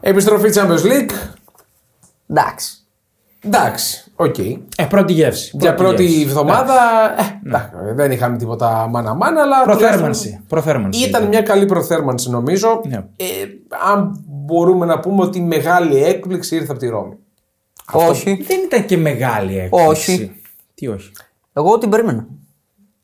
Επιστροφή Champions League. Εντάξει. Εντάξει, οκ. Ε, πρώτη γεύση. Για πρώτη γεύση. εβδομάδα ε, εντάξει, δεν είχαμε τίποτα μάνα-μάνα, αλλά. Προθέρμανση. τουλάχιστον Προθέρμανση. Ήταν μια καλή προθέρμανση νομίζω. Ναι. Ε, αν μπορούμε να πούμε ότι η μεγάλη έκπληξη ήρθε από τη Ρώμη. Όχι. Δεν ήταν και μεγάλη έκπληξη. Όχι. Τι όχι. Εγώ την περίμενα.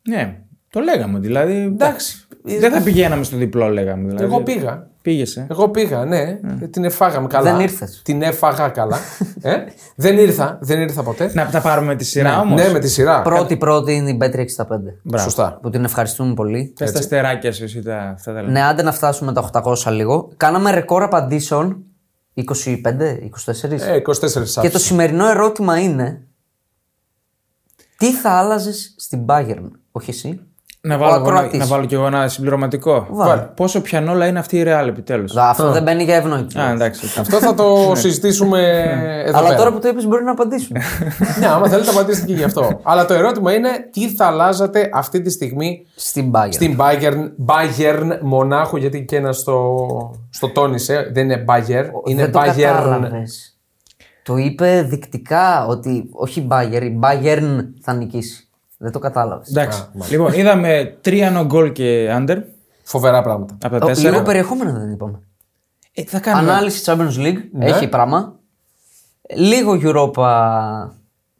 Ναι, το λέγαμε δηλαδή. Εντάξει. Δεν θα πηγαίναμε στο διπλό, λέγαμε. Δηλαδή. Εγώ πήγα. Πήγες εσύ. Εγώ πήγα, ναι. Την εφάγαμε καλά. Δεν ήρθες. Την έφαγα καλά. ε; δεν ήρθα, δεν ήρθα ποτέ. Να τα πάρουμε με τη σειρά όμως. Ναι, με τη σειρά. Πρώτη-πρώτη είναι η Bet365. Μπράβο. Σωστά. Που την ευχαριστούμε πολύ. Πες τα στεράκια σου, εσύ τα, αυτά τα λέμε. Ναι, άντε να φτάσουμε τα 800 λίγο. Κάναμε ρεκόρ απαντήσεων 25, 24. Ε, 24 σάφης. Και το σημερινό ερώτημα είναι. Τι θα άλλαζες στην Bayern, όχι εσύ; Να Ο βάλω, εγώ, να, ακροατής. να βάλω κι εγώ ένα συμπληρωματικό. Βάλε. Πόσο πιανόλα είναι αυτή η Real επιτέλους. Αυτό δεν μπαίνει για ευνόητο. Α, εντάξει. Αυτό θα το συζητήσουμε εδώ Αλλά πέρα. τώρα που το είπες, μπορεί να απαντήσουμε. ναι, άμα θέλετε απαντήσετε και γι' αυτό. Αλλά το ερώτημα είναι τι θα αλλάζατε αυτή τη στιγμή στην Bayern. στην Bayern, Bayern Μονάχου, γιατί και ένα στο, στο τόνισε. Δεν είναι Bayern, είναι δεν το Bayern. κατάλαβες. Το είπε δεικτικά ότι όχι Bayern, η Bayern θα νικήσει. Δεν το κατάλαβες. Εντάξει. λοιπόν, είδαμε τρία no goal και under Φοβερά πράγματα. από τα Λίγο τέσσερα. περιεχόμενο δεν είπαμε. Ε, θα κάνουμε. Ανάλυση Champions League Ναι. έχει πράγμα. Λίγο Europa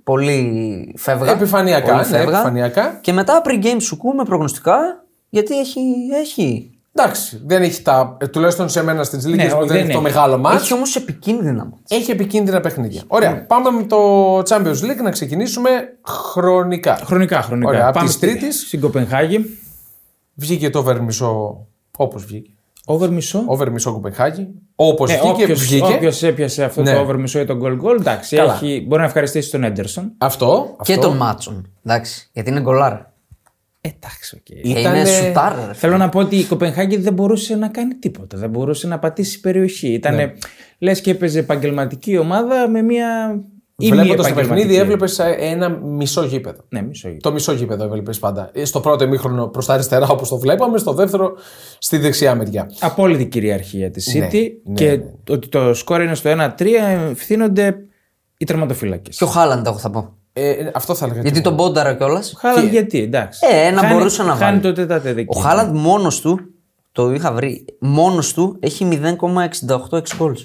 πολύ φεύγα. Επιφανειακά, Πολύ ναι, φεύγα. επιφανειακά. Και μετά pre-game σου κούμε προγνωστικά γιατί έχει. έχει. Εντάξει, δεν έχει τα. ε, τουλάχιστον σε μένα στι λίγε Ναι, που όχι, δεν δεν έχει το έχει. μεγάλο μάτ. Έχει όμως επικίνδυνα μάτς. Έχει επικίνδυνα παιχνίδια. Ωραία. Πάμε με το Champions League να ξεκινήσουμε χρονικά. Χρονικά, χρονικά. Ωραία, από Πάμε της στη- Τρίτης. Στην Κοπενχάγη. Βγήκε το over μισό όπως βγήκε. Over μισό. Over μισό Κοπενχάγη. Όπως Ε, βγήκε, όποιος, βγήκε. όποιος έπιασε αυτό Ναι. το over μισό ή το goal goal, εντάξει, Καλά. έχει, μπορεί να ευχαριστήσει τον Έντερσον. Αυτό. Και αυτό. τον Μάτσον. Εντάξει. Γιατί είναι γκολάρα. Εντάξει, οκ. Και Ήτανε- είναι σουτάρα. ρε. Θέλω να πω ότι η Κοπενχάγη δεν μπορούσε να κάνει τίποτα. Δεν μπορούσε να πατήσει περιοχή. Ήταν Ναι. λες και έπαιζε επαγγελματική ομάδα με μια. ή μη Βλέποντας το επαγγελματική. παιχνίδι, έβλεπες ένα μισό γήπεδο. Ναι, μισό γύρο. Το μισό γήπεδο έβλεπες πάντα. Ε, Στο πρώτο ημίχρονο προς τα αριστερά όπως το βλέπαμε, στο δεύτερο στη δεξιά μεριά. Απόλυτη κυριαρχία της City ναι, και ναι, ναι. ότι το σκόρ είναι στο 1-3 ευθύνονται οι τερματοφύλακες. Και ο Χάλαντ, εγώ θα πω. Ε, αυτό θα έλεγα. Γιατί και τον πόνταρα κιόλας; Χάλαντ γιατί, εντάξει. Ε, ένα Χάνει- μπορούσε να Χάνει βάλει. το τετ α τετ, δίκιο. Ο Χάλαντ μόνος του, το είχα βρει, μόνος του έχει 0,68 εξ goals.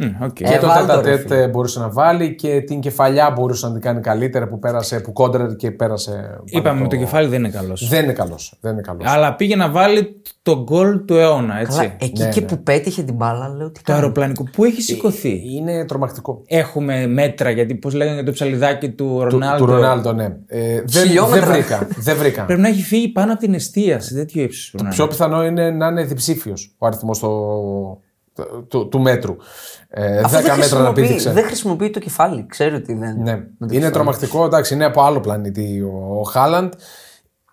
Μμ, οκ. Και το βάλ' το, ρε τέτα μπορούσε να βάλει και την κεφαλιά μπορούσε να την κάνει καλύτερα που πέρασε, που κόντραρε και πέρασε. Είπαμε με το κεφάλι δεν είναι καλός. Δεν είναι καλός. Δεν είναι καλός. Αλλά πήγε να βάλει το γκολ του αιώνα, έτσι. Αλλά εκεί Ναι, και ναι. που πέτυχε την μπάλα, λέω τι Το κάνει; αεροπλανικό που έχει σηκωθεί. Είναι τρομακτικό. Έχουμε μέτρα, γιατί πώς λέγανε για το ψαλιδάκι του Του, Ρονάλντο. του Ρονάλντο, ναι. Ε, δεν, δεν Χιλιόμετρα. βρήκα. δεν βρήκα. Πρέπει να έχει φύγει πάνω από την αιστεία σε τέτοιο ύψο. Πιο πιθανό είναι να είναι διψήφιος ο αριθμός του, του μέτρου. Ε, 10 Αυτό δεν μέτρα να χρησιμοποιεί, πήδηξε. δεν χρησιμοποιεί το κεφάλι. Ξέρει ότι δεν. Ναι. με το Είναι κεφάλι. τρομακτικό. Εντάξει, είναι από άλλο πλανήτη ο, ο Χάλαντ.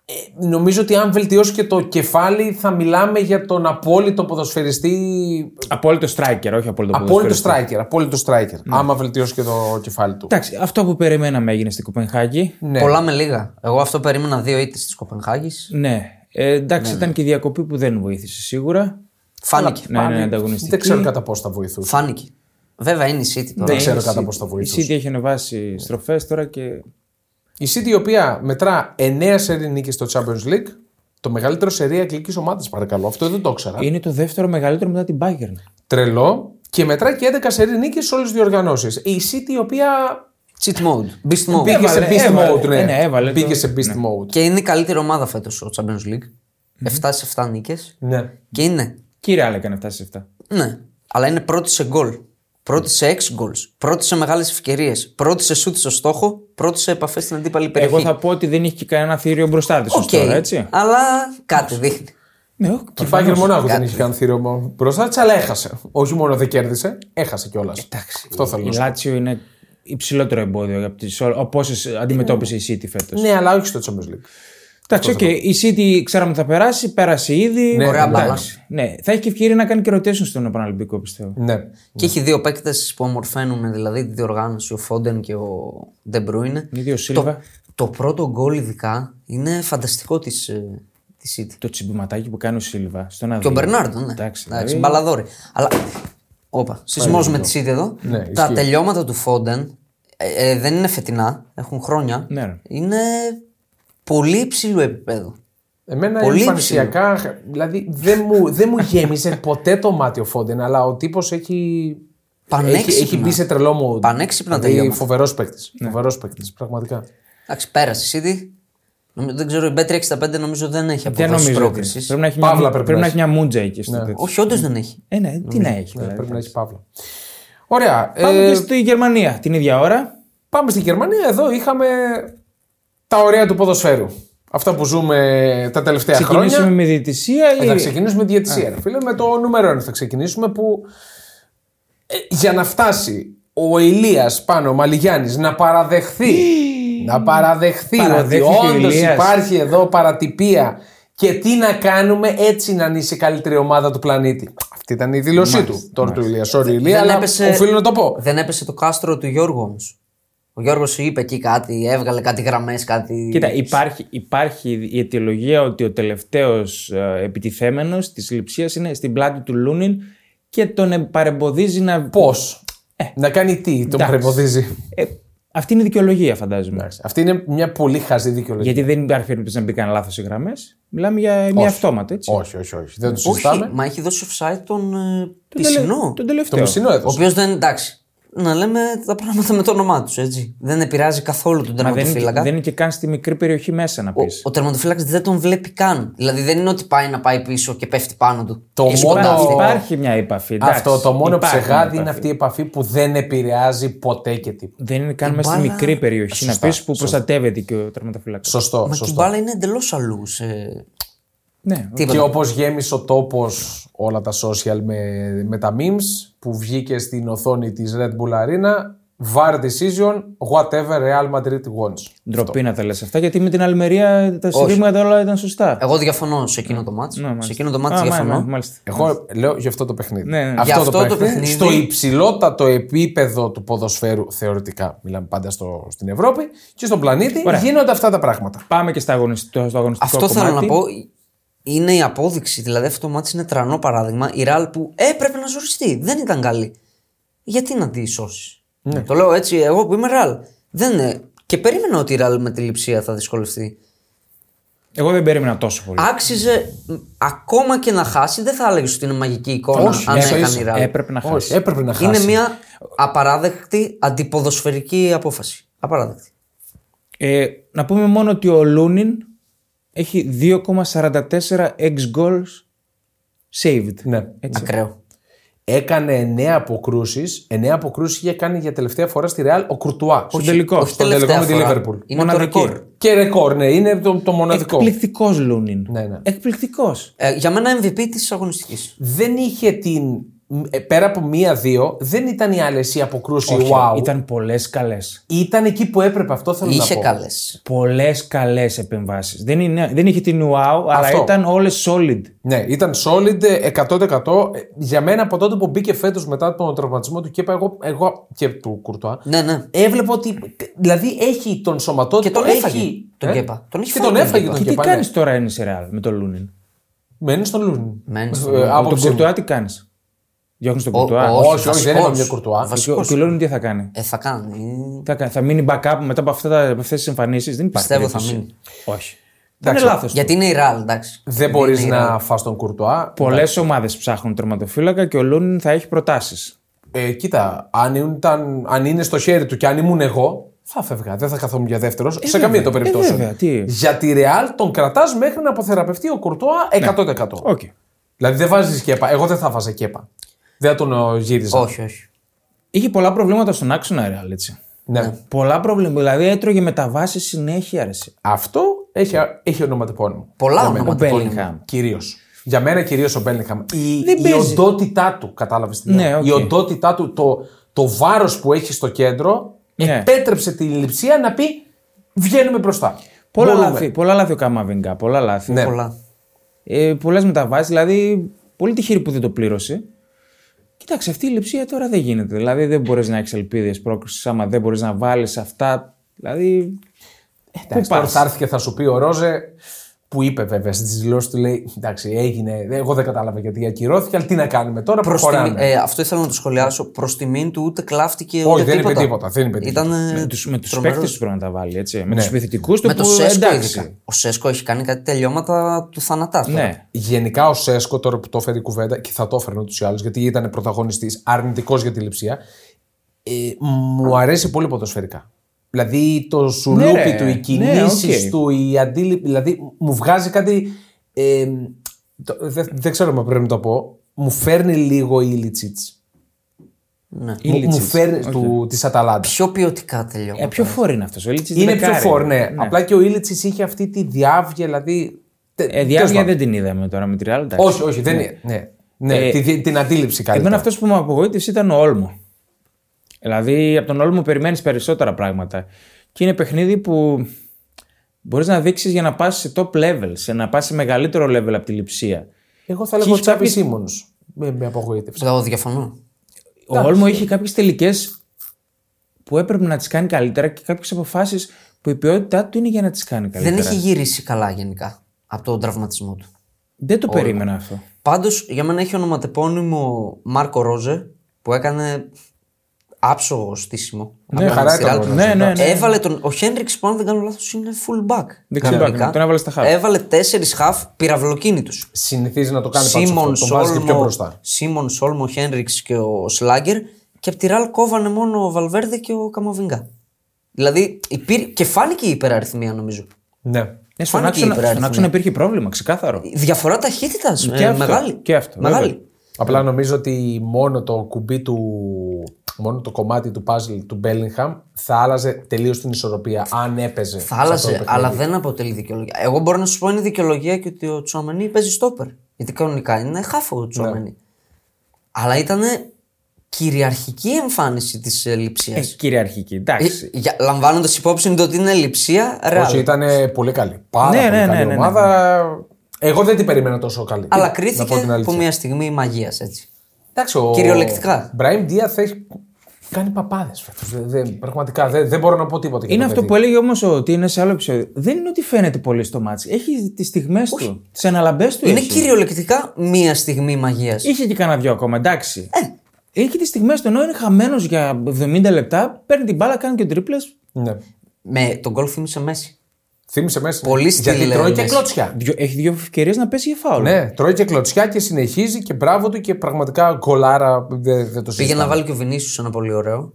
Ε, νομίζω ότι αν βελτιώσει και το κεφάλι θα μιλάμε για τον απόλυτο ποδοσφαιριστή. Απόλυτο striker, όχι απόλυτο Απόλυτο ποδοσφαιριστή. striker. Απόλυτο striker. Άμα βελτιώσει και το κεφάλι του. Εντάξει, αυτό που περιμέναμε έγινε στην Κοπενχάγη. Ναι. Πολλά με λίγα. Εγώ αυτό περίμενα δύο ήττες της Κοπενχάγης. Ναι. Ε, εντάξει, ήταν και η διακοπή που δεν βοήθησε σίγουρα. Φάνηκε. Ναι, είναι ανταγωνιστική. Δεν ξέρω κατά πώς θα βοηθούσε. Φάνηκε. Βέβαια είναι η City τώρα. Δεν ξέρω η κατά City- πώς θα Η βοηθούσε. City έχει ανεβάσει στροφές τώρα και. Η City η οποία μετρά 9 σερή νίκες στο Champions League. Το μεγαλύτερο σερή αγγλικής ομάδας, παρακαλώ. Αυτό δεν το ήξερα. Είναι το δεύτερο μεγαλύτερο μετά την Bayern. Τρελό. Και μετρά και 11 σερή νίκες σε όλες τις διοργανώσεις. Η City η οποία Cheat mode. Beast mode. Πήγε σε Έβαλε, beast έβαλε. mode, ναι. Ε, ναι, έβαλε Πήγε το- σε beast mode. Και είναι η καλύτερη ομάδα φέτος ο Champions League. 7 σε 7 νίκες. Ναι. Και είναι. Κύριε Άλλες έχουν φτάσει σε αυτά. Ναι. Αλλά είναι πρώτη σε γκολ. Πρώτη σε 6 goals. Πρώτη σε μεγάλες ευκαιρίες. Πρώτη σε σούτ στο στόχο. Πρώτη σε επαφές στην αντίπαλη περιοχή. Εγώ θα πω ότι δεν έχει και κανένα θηρίο μπροστά της. Οκ. τώρα, έτσι. Αλλά κάτι δείχνει. Ναι, όχι, Και η Bayern μονάχου δεν είχε καν θύριο μπροστά της, αλλά έχασε. Όχι μόνο δεν κέρδισε, έχασε κιόλας. Εντάξει. Αυτό θέλω Η να σου Λάτσιο είναι υψηλότερο εμπόδιο από όσα αντιμετώπισε η City φέτος. Ναι, αλλά όχι στο Champions League. Εντάξει, οκ. Η City ξέραμε ότι θα περάσει, πέρασε ήδη. Ναι, Ωραία εντάξει. Ναι, θα έχει και ευκαιρία να κάνει και rotation στον επαναληπτικό, πιστεύω. Ναι. Και έχει δύο παίκτες που ομορφαίνουν δηλαδή τη διοργάνωση, ο Φόντεν και ο Ντεμπρούινε. Οι δύο Σίλβα. Το, το πρώτο γκολ ειδικά είναι φανταστικό της της City. Το τσιμπηματάκι που κάνει ο Σίλβα. Στο ένα Και ο Μπερνάρντο, ναι. Εντάξει, Εντάξει, δηλαδή- μπαλαδόρι. Αλλά Όπα. Σεισμός με τη City εδώ. Ναι, τα ισχύει. τελειώματα του Φόντεν ε, ε, δεν είναι φετινά, έχουν χρόνια. Ναι, ρε. Είναι πολύ υψηλού επίπεδου. Εμένα Πολύ εμφανισιακά, δηλαδή δεν μου, δεν μου γέμισε ποτέ το μάτι ο Φόντεν, αλλά ο τύπος έχει. Πανέξυπνα. Έχει, έχει μπει σε τρελό μου. Πανέξυπνα δηλαδή, τελειώματα. Φοβερός παίκτης. Ναι. Φοβερός παίκτης, πραγματικά. Εντάξει, πέρασες η City. Νομι- Δεν ξέρω, η Bet365 νομίζω δεν έχει Δεν αποδόσει νομίζω. ότι- πρόκριση. Πρέπει να έχει Παύλα μια, πρέπει πρέπει να να έχει μια μούντζα εκεί στο τέτοιο. Όχι, όντως δεν έχει. Ε, ναι, τι να έχει. Ναι, δηλαδή. πρέπει να έχει παύλα. Ωραία. Πάμε ε, και στη Γερμανία την ίδια ώρα. Πάμε στη Γερμανία. Εδώ είχαμε τα ωραία του ποδοσφαίρου. Αυτά που ζούμε τα τελευταία Ξεκινήσουμε χρόνια. με διαιτησία Ε, ή. Θα ξεκινήσουμε με διαιτησία, ρε φίλε. Με το νούμερο 1 θα ξεκινήσουμε που ε, για να φτάσει ο Ηλίας πάνω, ο Μαλιγιάννης, να παραδεχθεί, να παραδεχθεί ότι Παραδέχθηκε ο όντως Ηλίας. υπάρχει εδώ παρατυπία και τι να κάνουμε έτσι να είναι η καλύτερη ομάδα του πλανήτη. Αυτή ήταν η δήλωσή του τώρα του Ηλίας. Sorry, Ηλία, αλλά οφείλω να το πω. δεν έπεσε το κάστρο του Γιώργου όμως. Ο Γιώργος είπε εκεί κάτι, έβγαλε κάτι γραμμές, κάτι. Κοίτα, υπάρχει, υπάρχει η αιτιολογία ότι ο τελευταίος ε, επιτιθέμενος της λειψίας είναι στην πλάτη του Λούνιν και τον ε, παρεμποδίζει να. Πώς; Να κάνει τι, τον Ε. εντάξει. παρεμποδίζει; Ε, αυτή είναι η δικαιολογία, φαντάζομαι. Εντάξει, Αυτή είναι μια πολύ χαζή δικαιολογία. Γιατί δεν υπάρχει περίπτωση να μπήκαν λάθος οι γραμμές. Μιλάμε για μια αυτόματα, έτσι. Όχι, όχι, όχι. Δεν το Όχι, συζητάμε. μα έχει δώσει offside τον ε, Τον τελε- Πισινό. Τον Το τελευταίο. μισινό Ο έδωσε. οποίος δεν. Εντάξει. Να λέμε τα πράγματα με το όνομά τους, έτσι. Δεν επηρεάζει καθόλου τον Μα δεν, είναι, τερματοφύλακα. δεν είναι και καν στη μικρή περιοχή μέσα να Ο, πεις. ο τερματοφύλακας δεν τον βλέπει καν. Δηλαδή δεν είναι ότι πάει να πάει πίσω και πέφτει πάνω του. Το Και μόνο- σκοντάφτει. Υπάρχει μια επαφή. εντάξει. Αυτό το μόνο Υπάρχει μια ψεγάδι είναι επαφή. αυτή η επαφή που δεν επηρεάζει ποτέ και τίποτα. Δεν είναι καν Η μέσα στη μπάλα- μικρή περιοχή Σωστά, να πεις που σωστά. προστατεύεται και ο τερματοφύλακας. Σωστό. Μα και η σωστό. μπάλα είναι εντελώς αλλού. Σε... Ναι, Τι Και είπατε; όπως γέμισε ο τόπος όλα τα social με, με τα memes που βγήκε στην οθόνη της Red Bull Arena. VAR decision, whatever Real Madrid wants. Ντροπή να τα λες αυτά γιατί με την Αλμερία τα συρρήγματα όλα ήταν σωστά. Εγώ διαφωνώ σε εκείνο το μάτι. Ναι, μάλιστα. σε εκείνο το μάτι Α, διαφωνώ. μάλιστα, μάλιστα. Εγώ λέω για αυτό το παιχνίδι. Ναι, ναι. Αυτό, Για αυτό το, το παιχνίδι, παιχνίδι- στο υψηλότατο επίπεδο του ποδοσφαίρου, θεωρητικά, μιλάμε πάντα στο, στην Ευρώπη και στον πλανήτη, Ωραία. γίνονται αυτά τα πράγματα. Πάμε και στα αγωνιστικό, στο αγωνιστικό Αυτό θέλω κομμάτι. να πω. Είναι η απόδειξη. Δηλαδή αυτό το μάτι είναι τρανό παράδειγμα. Η Ραλ που έπρεπε να ζοριστεί. Δεν ήταν καλή. Γιατί να τη σώσεις; Ναι. Το λέω έτσι, εγώ που είμαι Ραλ. Δεν είναι. Και περίμενα ότι η Ραλ με τη λειψία θα δυσκολευτεί. Εγώ δεν περίμενα τόσο πολύ. Άξιζε μ, ακόμα και να χάσει, δεν θα έλεγες ότι είναι μαγική εικόνα Όχι, αν ίσα έκανε ίσα. η Ραλ. Έπρεπε να Όχι, χάσει. έπρεπε να χάσει. Είναι μια απαράδεκτη αντιποδοσφαιρική απόφαση. Απαράδεκτη. Ε, να πούμε μόνο ότι ο Λούνιν έχει 2,44 ex goals saved. Ναι. Έτσι. Ακραίο. Έκανε 9 αποκρούσεις. 9 αποκρούσεις είχε κάνει για τελευταία φορά στη Real ο Κουρτουά. Στον τελικό. Όχι στον τελευταία τελικό με τη φορά. Liverpool. Είναι Μοναδική. το ρεκόρ. Και ρεκόρ, ναι, είναι το, το μοναδικό. Εκπληκτικός Λούνιν. Ναι, ναι. Εκπληκτικός. Ε, για μένα MVP της αγωνιστικής. Δεν είχε την. Ε, Πέρα από μία-δύο, δεν ήταν η άλλες η αποκρούση. wow. Ήταν πολλές καλές. Ήταν εκεί που έπρεπε, αυτό θέλω Είχε να πω. καλές. Πολλές καλές επεμβάσεις. Δεν, είναι, δεν είχε την wow, αλλά Αυτό. ήταν όλες solid. Ναι, ήταν solid 100%. Για μένα από τότε που μπήκε φέτος μετά τον τραυματισμό του Κέπα, εγώ, εγώ και του Κουρτουά, Ναι, ναι. έβλεπα ότι. Δηλαδή έχει τον σωματότυπο. Και τον έφαγε έχει, τον ε; Κέπα. Τον έχει και φάει τον τον έφαγε Κέπα. τον Και τι Κέπα. ναι. κάνει τώρα είναι σε Real με τον Λούνιν; Μένεις στον Λούνιν. Μένεις στον Ε, Λούνιν. τον άποψή μου. Κουρτουά τι κάνεις; Διώχνεις τον Ο- Κουρτουά. ο- Όχι, όχι, δεν βασικός. είπαμε για Κουρτουά. Και Βασικός. ο- Και ο Λούνιν τι θα κάνει; Ε, θα κάνει. Τι Θα, κάνει, θα μείνει backup μετά από, αυτά, τα- από αυτές τις εμφανίσεις; Δεν υπάρχει Πιστεύω θα περίπτωση. μείνει. Όχι. Δεν Εντάξει, είναι λάθος. Γιατί είναι η Real, εντάξει. Δεν μπορείς να φας τον Κουρτουά. Πολλές ομάδες ψάχνουν τερματοφύλακα και ο Λούνιν θα έχει προτάσεις. Ε, κοίτα, αν, ήταν, αν είναι στο χέρι του και αν ήμουν εγώ, θα 'φευγα. Δεν θα καθόμουν για δεύτερος. σε βέβαια. καμία των Ε, περιπτώσεων. βέβαια, τι. Για τη Real τον κρατάς μέχρι να αποθεραπευτεί ο Κουρτουά 100%. Οκ. Δηλαδή δεν βάζεις Κέπα. Εγώ δεν θα βάζα Κέπα. Δεν θα τον ε, γύριζα. Όχι, όχι. Είχε πολλά προβλήματα στον άξονα Real, έτσι. Ναι. Πολλά προβλήματα. Δηλαδή έτρωγε μεταβάσεις συνέχεια. Αρέσει. Αυτό έχει, έχει ονοματεπώνυμο. Πολλά Ο ονοματεπώνυμα. Μπέλιγχαμ. Κυρίως. Για μένα κυρίως ο Μπέλιγχαμ. Η, Δεν η παίζει. οντότητά του, κατάλαβες τι λέω. Ναι, οκ. Η οντότητά του, το, το βάρος που έχει στο κέντρο, Ναι. επέτρεψε την Λειψία να πει βγαίνουμε μπροστά. Πολλά Μπορούμε. λάθη, πολλά λάθη ο Καμαβίνγκα. Πολλά λάθη. Ναι. Πολλά. Ε, Πολλές μεταβάσεις. Δηλαδή, πολύ τυχερή που δεν το πλήρωσε. Κοίταξε, αυτή η λειψία τώρα δεν γίνεται. Δηλαδή, δεν μπορείς να έχεις ελπίδες πρόκριση άμα δεν μπορείς να βάλεις αυτά. Δηλαδή. Εντάξει, πού τώρα πας; θα έρθει και θα σου πει ο Ρόζε, που είπε βέβαια στις δηλώσεις του, λέει: Εντάξει, έγινε. Εγώ δεν κατάλαβα γιατί ακυρώθηκε, αλλά τι να κάνουμε τώρα. Προς προχωράμε. τιμή- ε, αυτό ήθελα να το σχολιάσω. Προς τιμήν του ούτε κλάφτηκε ούτε Όχι, δεν είπε τίποτα. τίποτα, δεν είπε τίποτα. Ήταν Με του με τους τρομερός. παίκτες του πρέπει να τα βάλει έτσι. Με Ναι. τους επιθετικούς του Με το που Σέσκο εντάξει. ειδικά. Ο Σέσκο έχει κάνει κάτι τελειώματα του θανατά. τώρα. Ναι. Γενικά ο Σέσκο, τώρα που το έφερε η κουβέντα, και θα το έφερε ούτως ή άλλως, γιατί ήταν πρωταγωνιστής αρνητικός για τη λειψία, ε, μου αρέσει πολύ ποδοσφαιρικά. Δηλαδή το σουλούπι Ναι, ρε. του, οι Ναι, κινήσεις οκ. του, η αντίληψη. Δηλαδή μου βγάζει κάτι. Ε, το- δεν, δεν ξέρω αν πρέπει να το πω. Μου φέρνει λίγο Ίλιτσιτς. Ναι. Μου, μου Ίλιτσιτς, φέρνει οκ. του, της Αταλάντας. Πιο ποιοτικά τελειώματα. Ε, πιο φορ είναι αυτός. Ο Ήλιτσιτς Είναι δεκάρι. πιο φορ, ναι. Απλά και ο Ίλιτσιτς είχε αυτή τη διαύγεια, δηλαδή. τε- Ε, τέλος διαύγεια πάντων. δεν την είδαμε τώρα με τη Real. εντάξει. Όχι, όχι, δεν είναι. Ναι, ναι Ε, τη- την αντίληψη καλύτερα. Εμένα αυτός που με απογοήτευσε ήταν ο Όλμο. Δηλαδή από τον Όλμο περιμένεις περισσότερα πράγματα. Και είναι παιχνίδι που μπορείς να δείξεις για να πας σε top level, σε να πας σε μεγαλύτερο level από τη λειψία. Εγώ θα Και λέγω έχει Τσάπη κάποιες- Σίμον. Με, με απογοήτευσε. Εγώ διαφωνώ. Ο Όλμο είχε κάποιες τελικές που έπρεπε να τις κάνει καλύτερα και κάποιες αποφάσεις που η ποιότητά του είναι για να τις κάνει καλύτερα. Δεν έχει γυρίσει καλά γενικά από τον τραυματισμό του. Δεν το περίμενα αυτό. Πάντως για μένα έχει ονοματεπώνυμο Μάρκο Ρόζε που έκανε άψογο στήσιμο. Ναι, απέναντι χαρά στη ήταν Real. ο Ρόζε, Ναι, ναι, ναι. Έβαλε τον, ο Χένριξ που αν δεν κάνω λάθος είναι full back. Δεξί κανονικά. back, τον έβαλε στα half. Έβαλε τέσσερις half πυραυλοκίνητους. Συνηθίζει να το κάνει πάντως Σίμον αυτό. Τον βάζει και πιο Σόλμο, μπροστά. Σίμον Σόλμο, Χένριξ και ο Σλάγκερ και από τη Ραλ κόβανε μόνο ο Βαλβέρδε και ο Καμοβίνγκα. Δηλαδή υπήρ... και φάνηκε η υπεραριθμία νομίζω. Ναι. Ναι, στον Φάνηκε η άξονα, στον υπεραριθμία. άξονα υπήρχε πρόβλημα, ξεκάθαρο. Η διαφορά ταχύτητας Και αυτό, μεγάλη. και αυτό, μεγάλη. βέβαια. Απλά νομίζω ότι μόνο το κουμπί του. Μόνο το κομμάτι του puzzle του Bellingham θα άλλαζε τελείως την ισορροπία αν έπαιζε. Θα σε αυτό το άλλαζε, παιχνίδι. αλλά δεν αποτελεί δικαιολογία. Εγώ μπορώ να σου πω είναι δικαιολογία και ότι ο Τσουαμενί παίζει στόπερ. Γιατί κανονικά είναι χάφο ο Τσουαμενί. Ναι. Αλλά ήταν κυριαρχική εμφάνιση της λειψίας. Ε, κυριαρχική, εντάξει. Λαμβάνοντας υπόψη το ότι είναι λειψία, ρεάλ. Όχι, ήταν πολύ καλή. Πάρα Ναι, πολύ ναι, καλή ναι, ναι, ναι. ομάδα. Εγώ δεν την περίμενα τόσο καλή. Αλλά Να πω κρίθηκε την αλήθεια. από μια στιγμή μαγείας έτσι. Εντάξει, ο Κυριολεκτικά. Μπραήμ Ντίαθ έχει κάνει παπάδε φέτος. Πραγματικά δεν, δεν μπορώ να πω τίποτα. για Είναι το αυτό παιδί. που έλεγε όμως ότι είναι σε άλλο επεισόδιο. Δεν είναι ότι φαίνεται πολύ στο μάτσο. Έχει τις στιγμές του. Τι αναλαμπές του. Είναι έχει. κυριολεκτικά μια στιγμή μαγείας. Είχε και κανένα δυο ακόμα, εντάξει. Ε. Έχει τις στιγμές του ενώ είναι χαμένος για 70 λεπτά, παίρνει την μπάλα, κάνει και τρίπλε. Ναι. Με τον γκολ θύμισε Μέση. Θύμισε μέσα. Πολύ Γιατί στυλ, τρώει και Μέση. κλωτσιά. Έχει δύο ευκαιρίες να πέσει για φάουλ. Ναι, τρώει και κλωτσιά και συνεχίζει και μπράβο του και πραγματικά γκολάρα δεν, δεν το Πήγε συζητάμε. να βάλει και ο Βινίσιο ένα πολύ ωραίο.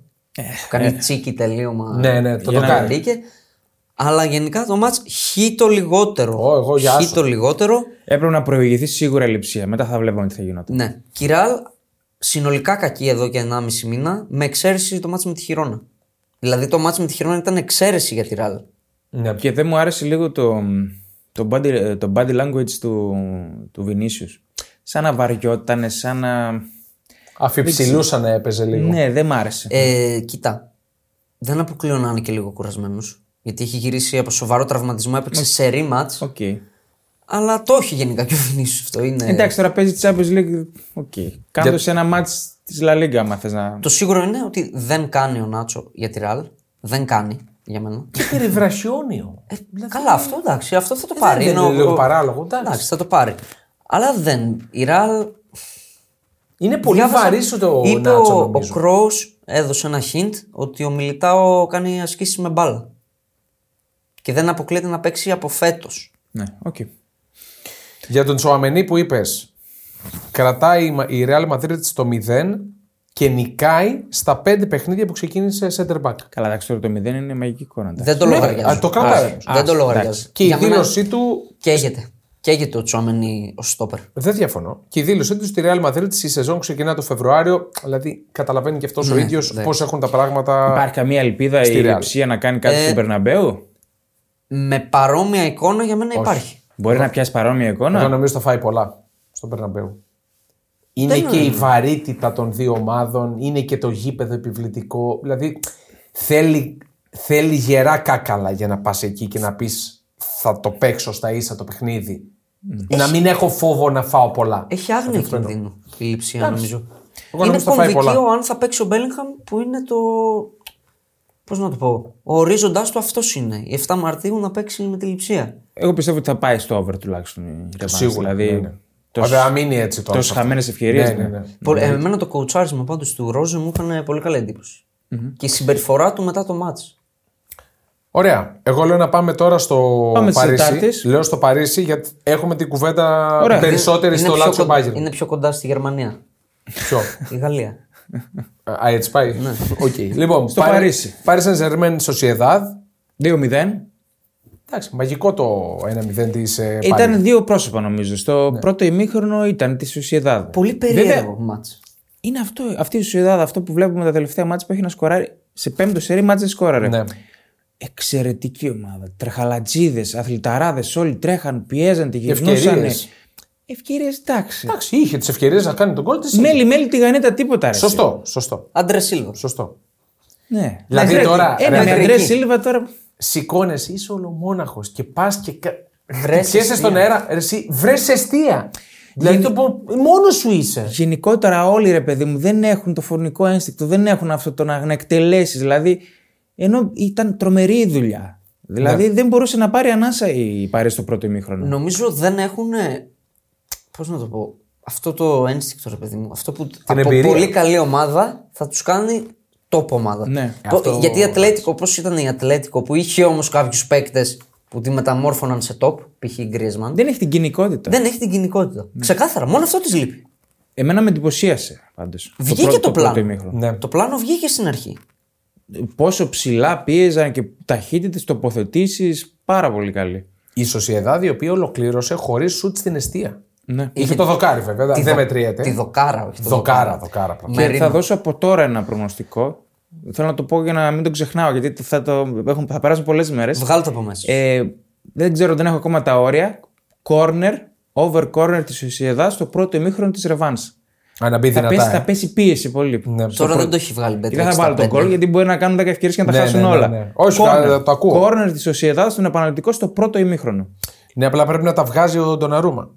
Κάνει τσίκι τελείωμα. Ναι, ναι, το για το να κάνει. μπήκε. Αλλά γενικά το μάτς χ το λιγότερο. Ω, εγώ γεια χ σου. το λιγότερο. Έπρεπε να προηγηθεί σίγουρα η λειψία. Μετά θα βλέπαμε τι θα γινόταν. Ναι. Κυράλ συνολικά κακή εδώ και 1,5 μήνα με εξαίρεση το μάτς με τη Χιρόνα. Δηλαδή το ματς με τη Χιρόνα ήταν εξαίρεση για τη Real. Ναι. Και δεν μου άρεσε λίγο το, το, body, το body language του, του Vinicius. Σαν να βαριότανε, σαν να. Αφ' υψηλού σαν να έπαιζε λίγο. Ναι, δεν μ' άρεσε. Ε, κοίτα. Δεν αποκλείω να είναι και λίγο κουρασμένος. Γιατί έχει γυρίσει από σοβαρό τραυματισμό, έπαιξε σερί ματς. Οκ. Αλλά το έχει γενικά και ο Vinicius αυτό. Είναι... Εντάξει, τώρα παίζεις Champions League. Οκ. Κάντο σε ένα ματς της La Liga, άμα θες να. Το σίγουρο είναι ότι δεν κάνει ο Νάτσο για τη Ρεάλ. Δεν κάνει για μένα. Και περιβραχιόνιο. Ε, καλά, αυτό εντάξει, αυτό θα το πάρει. δεν Είναι είναι λίγο παράλογο, εντάξει. εντάξει, θα το πάρει. Αλλά δεν. Η Ρεάλ. Είναι πολύ διάβασα- βαρύ το Είπε Νάτσο, ο, ο νομίζω. Κρόου, έδωσε ένα hint ότι ο Μιλιτάο κάνει ασκήσεις με μπάλα. Και δεν αποκλείεται να παίξει από φέτος. Ναι, οκ. Για τον Τσοαμενί που είπες, κρατάει η Μα- η Real Madrid στο 0 και νικάει στα 5 παιχνίδια που ξεκίνησε center back. Καλά, εντάξει, τώρα το 0 είναι μαγική εικόνα. εντάξει. Δεν το Ναι, λογαριάζω. α, το κρατάει. Όχι, Δεν το λογαριάζω. Και η Για μένα δήλωσή του. Καίγεται. Καίγεται ο Τσουάμενι ως στόπερ. Δεν διαφωνώ. Και η δήλωσή του στη Real Madrid στη σεζόν που ξεκινά το Φεβρουάριο. Δηλαδή, καταλαβαίνει και αυτός ο ίδιος ναι. πώς έχουν τα πράγματα. Υπάρχει καμία ελπίδα Στη η Real. λειψία να κάνει κάτι στον Περναμπέου; Με παρόμοια εικόνα για μένα υπάρχει. Μπορεί να πιάσει παρόμοια Εγώ εικόνα. νομίζω θα φάει πολλά στον Περναμπέου. Είναι Δεν και η είναι. βαρύτητα των δύο ομάδων, είναι και το γήπεδο επιβλητικό. Δηλαδή θέλει, θέλει γερά κάκαλα για να πας εκεί και να πεις θα το παίξω στα ίσα το παιχνίδι. Να μην έχω φόβο να φάω πολλά. Έχει άγνοια κινδύνου η λειψία νομίζω. Εγώ είναι νομίζω θα φάει κομβική πολλά. ο αν θα παίξει ο Μπέλιγχαμ που είναι το. Πώς να το πω. Ο ορίζοντάς του αυτός είναι. Η 7 Μαρτίου να παίξει με τη λειψία. Εγώ πιστεύω ότι θα πάει στο over τουλάχιστον η Revanche. Σίγουρα. Δηλαδή, ναι, ναι. τόσες- Βέβαια, μείνει έτσι τώρα. τόσες χαμένες ευκαιρίες, Ναι, ναι, ναι. ναι. Πο- ε, Εμένα το κοουτσάρισμα πάντως του Ρόζε μου έκανε πολύ καλή εντύπωση. Και η συμπεριφορά του μετά το μάτς. Ωραία. Εγώ λέω να πάμε τώρα στο Πάμε στις Παρίσι. Τετάρτες. Λέω στο Παρίσι γιατί έχουμε την κουβέντα Ωραία. περισσότερη στο πιο Λάτσιο κοντά- Bayern. είναι πιο κοντά στη Γερμανία. Ποιο; Η Γαλλία. Α, έτσι πάει. Οκ. Λοιπόν, Στο Παρι- Παρίσι. Paris Saint-Germain Sociedad. 2-0. Εντάξει, μαγικό το 1-0 της. Ε, Ήταν Paris. δύο πρόσωπα νομίζω. Στο Ναι. πρώτο ημίχρονο ήταν της Σουσιεδάδ. Πολύ περίεργο ματς. Είναι αυτό, αυτή η Σουσιεδάδ, αυτό που βλέπουμε τα τελευταία ματς που έχει να σκοράρει. Σε πέμπτο σερί ματς ασκόραρη. Ναι. Εξαιρετική ομάδα. Τρεχαλατζίδες, αθληταράδες, όλοι τρέχαν, πιέζαν, τη γυρνούσαν. Ευκαιρίες. Ευκαιρίες, εντάξει. Εντάξει, είχε τις ευκαιρίες να κάνει τον κόλ της. Μέλι, μέλι, τη γανέτα, τίποτα. Ρε, Σωστό, σωστό. Άντρε Σίλβα. σωστό. Ναι. Δηλαδή Μέχρι- τώρα. Ένα ρε, με Μέχρι Αντρέ εκεί. Σίλβα τώρα. Σηκώνεσαι, είσαι ολομόναχος και πας και. κα- Βρες Χτυπιέσαι αιστεία. στον αέρα, ρε, εσύ βρες αιστεία. Δηλαδή το πω, μόνος σου είσαι. Γενικότερα όλοι ρε παιδί μου δεν έχουν το φωνικό ένστικτο, δεν έχουν αυτό το να, να εκτελέσεις. Δηλαδή, ενώ ήταν τρομερή η δουλειά. Δηλαδή Ναι. δεν μπορούσε να πάρει ανάσα η Πάρη στο πρώτο ημίχρονο. Νομίζω δεν έχουν. Πώς να το πω. Αυτό το ένστικτο, ρε παιδί μου. Αυτό που από εμπειρία. πολύ καλή ομάδα θα τους κάνει top ομάδα. Ναι. Το- Αυτό- Γιατί η Ατλέτικο, όπω ήταν η Ατλέτικο, που είχε όμως κάποιους παίκτες που τη μεταμόρφωναν σε top, π.χ. η Γκρίσμαν, Δεν έχει την κοινικότητα. δεν έχει την κοινικότητα. Ξεκάθαρα, μόνο αυτό της λείπει. Εμένα με εντυπωσίασε πάντως. Βγήκε το πλάνο. ημίχρονο. Ναι. Το πλάνο βγήκε στην αρχή. Πόσο ψηλά πίεζαν και ταχύτητες, τοποθετήσεις, πάρα πολύ καλή. Η Σοσιεδάδη η οποία ολοκλήρωσε χωρίς σουτ στην αιστεία. Ναι. Είχε το δοκάρι βέβαια, δεν δο- μετριέται. Τη δοκάρα, όχι το Δοκάρα, δοκάρα. πράγμα. Και Μερίνο. θα δώσω από τώρα ένα προγνωστικό. Θέλω να το πω για να μην το ξεχνάω, γιατί θα, το, έχουν, θα περάσουν πολλές μέρες. Βγάλω το από μέσα. Ε, δεν ξέρω, δεν έχω ακόμα τα όρια. Corner, over corner της Σοσιαδά στο πρώτο ημίχρονο της Ρεβάνς. Α, να μπει Θα πέσει, δυνατά. θα ε. πέσει πίεση πολύ. Ναι. Τώρα δεν το έχει βγάλει Και μπέτρα. δεν θα βάλω τον 65. γκολ γιατί μπορεί να κάνουν 10 ευκαιρίες και να τα Ναι, χάσουν ναι, ναι, όλα. ναι. Όχι, καλά, το ακούω. Corner της Σοσιαδά στον επαναληπτικό στο πρώτο ημίχρονο. Ναι, απλά πρέπει να τα βγάζει ο Ντοναρούμα.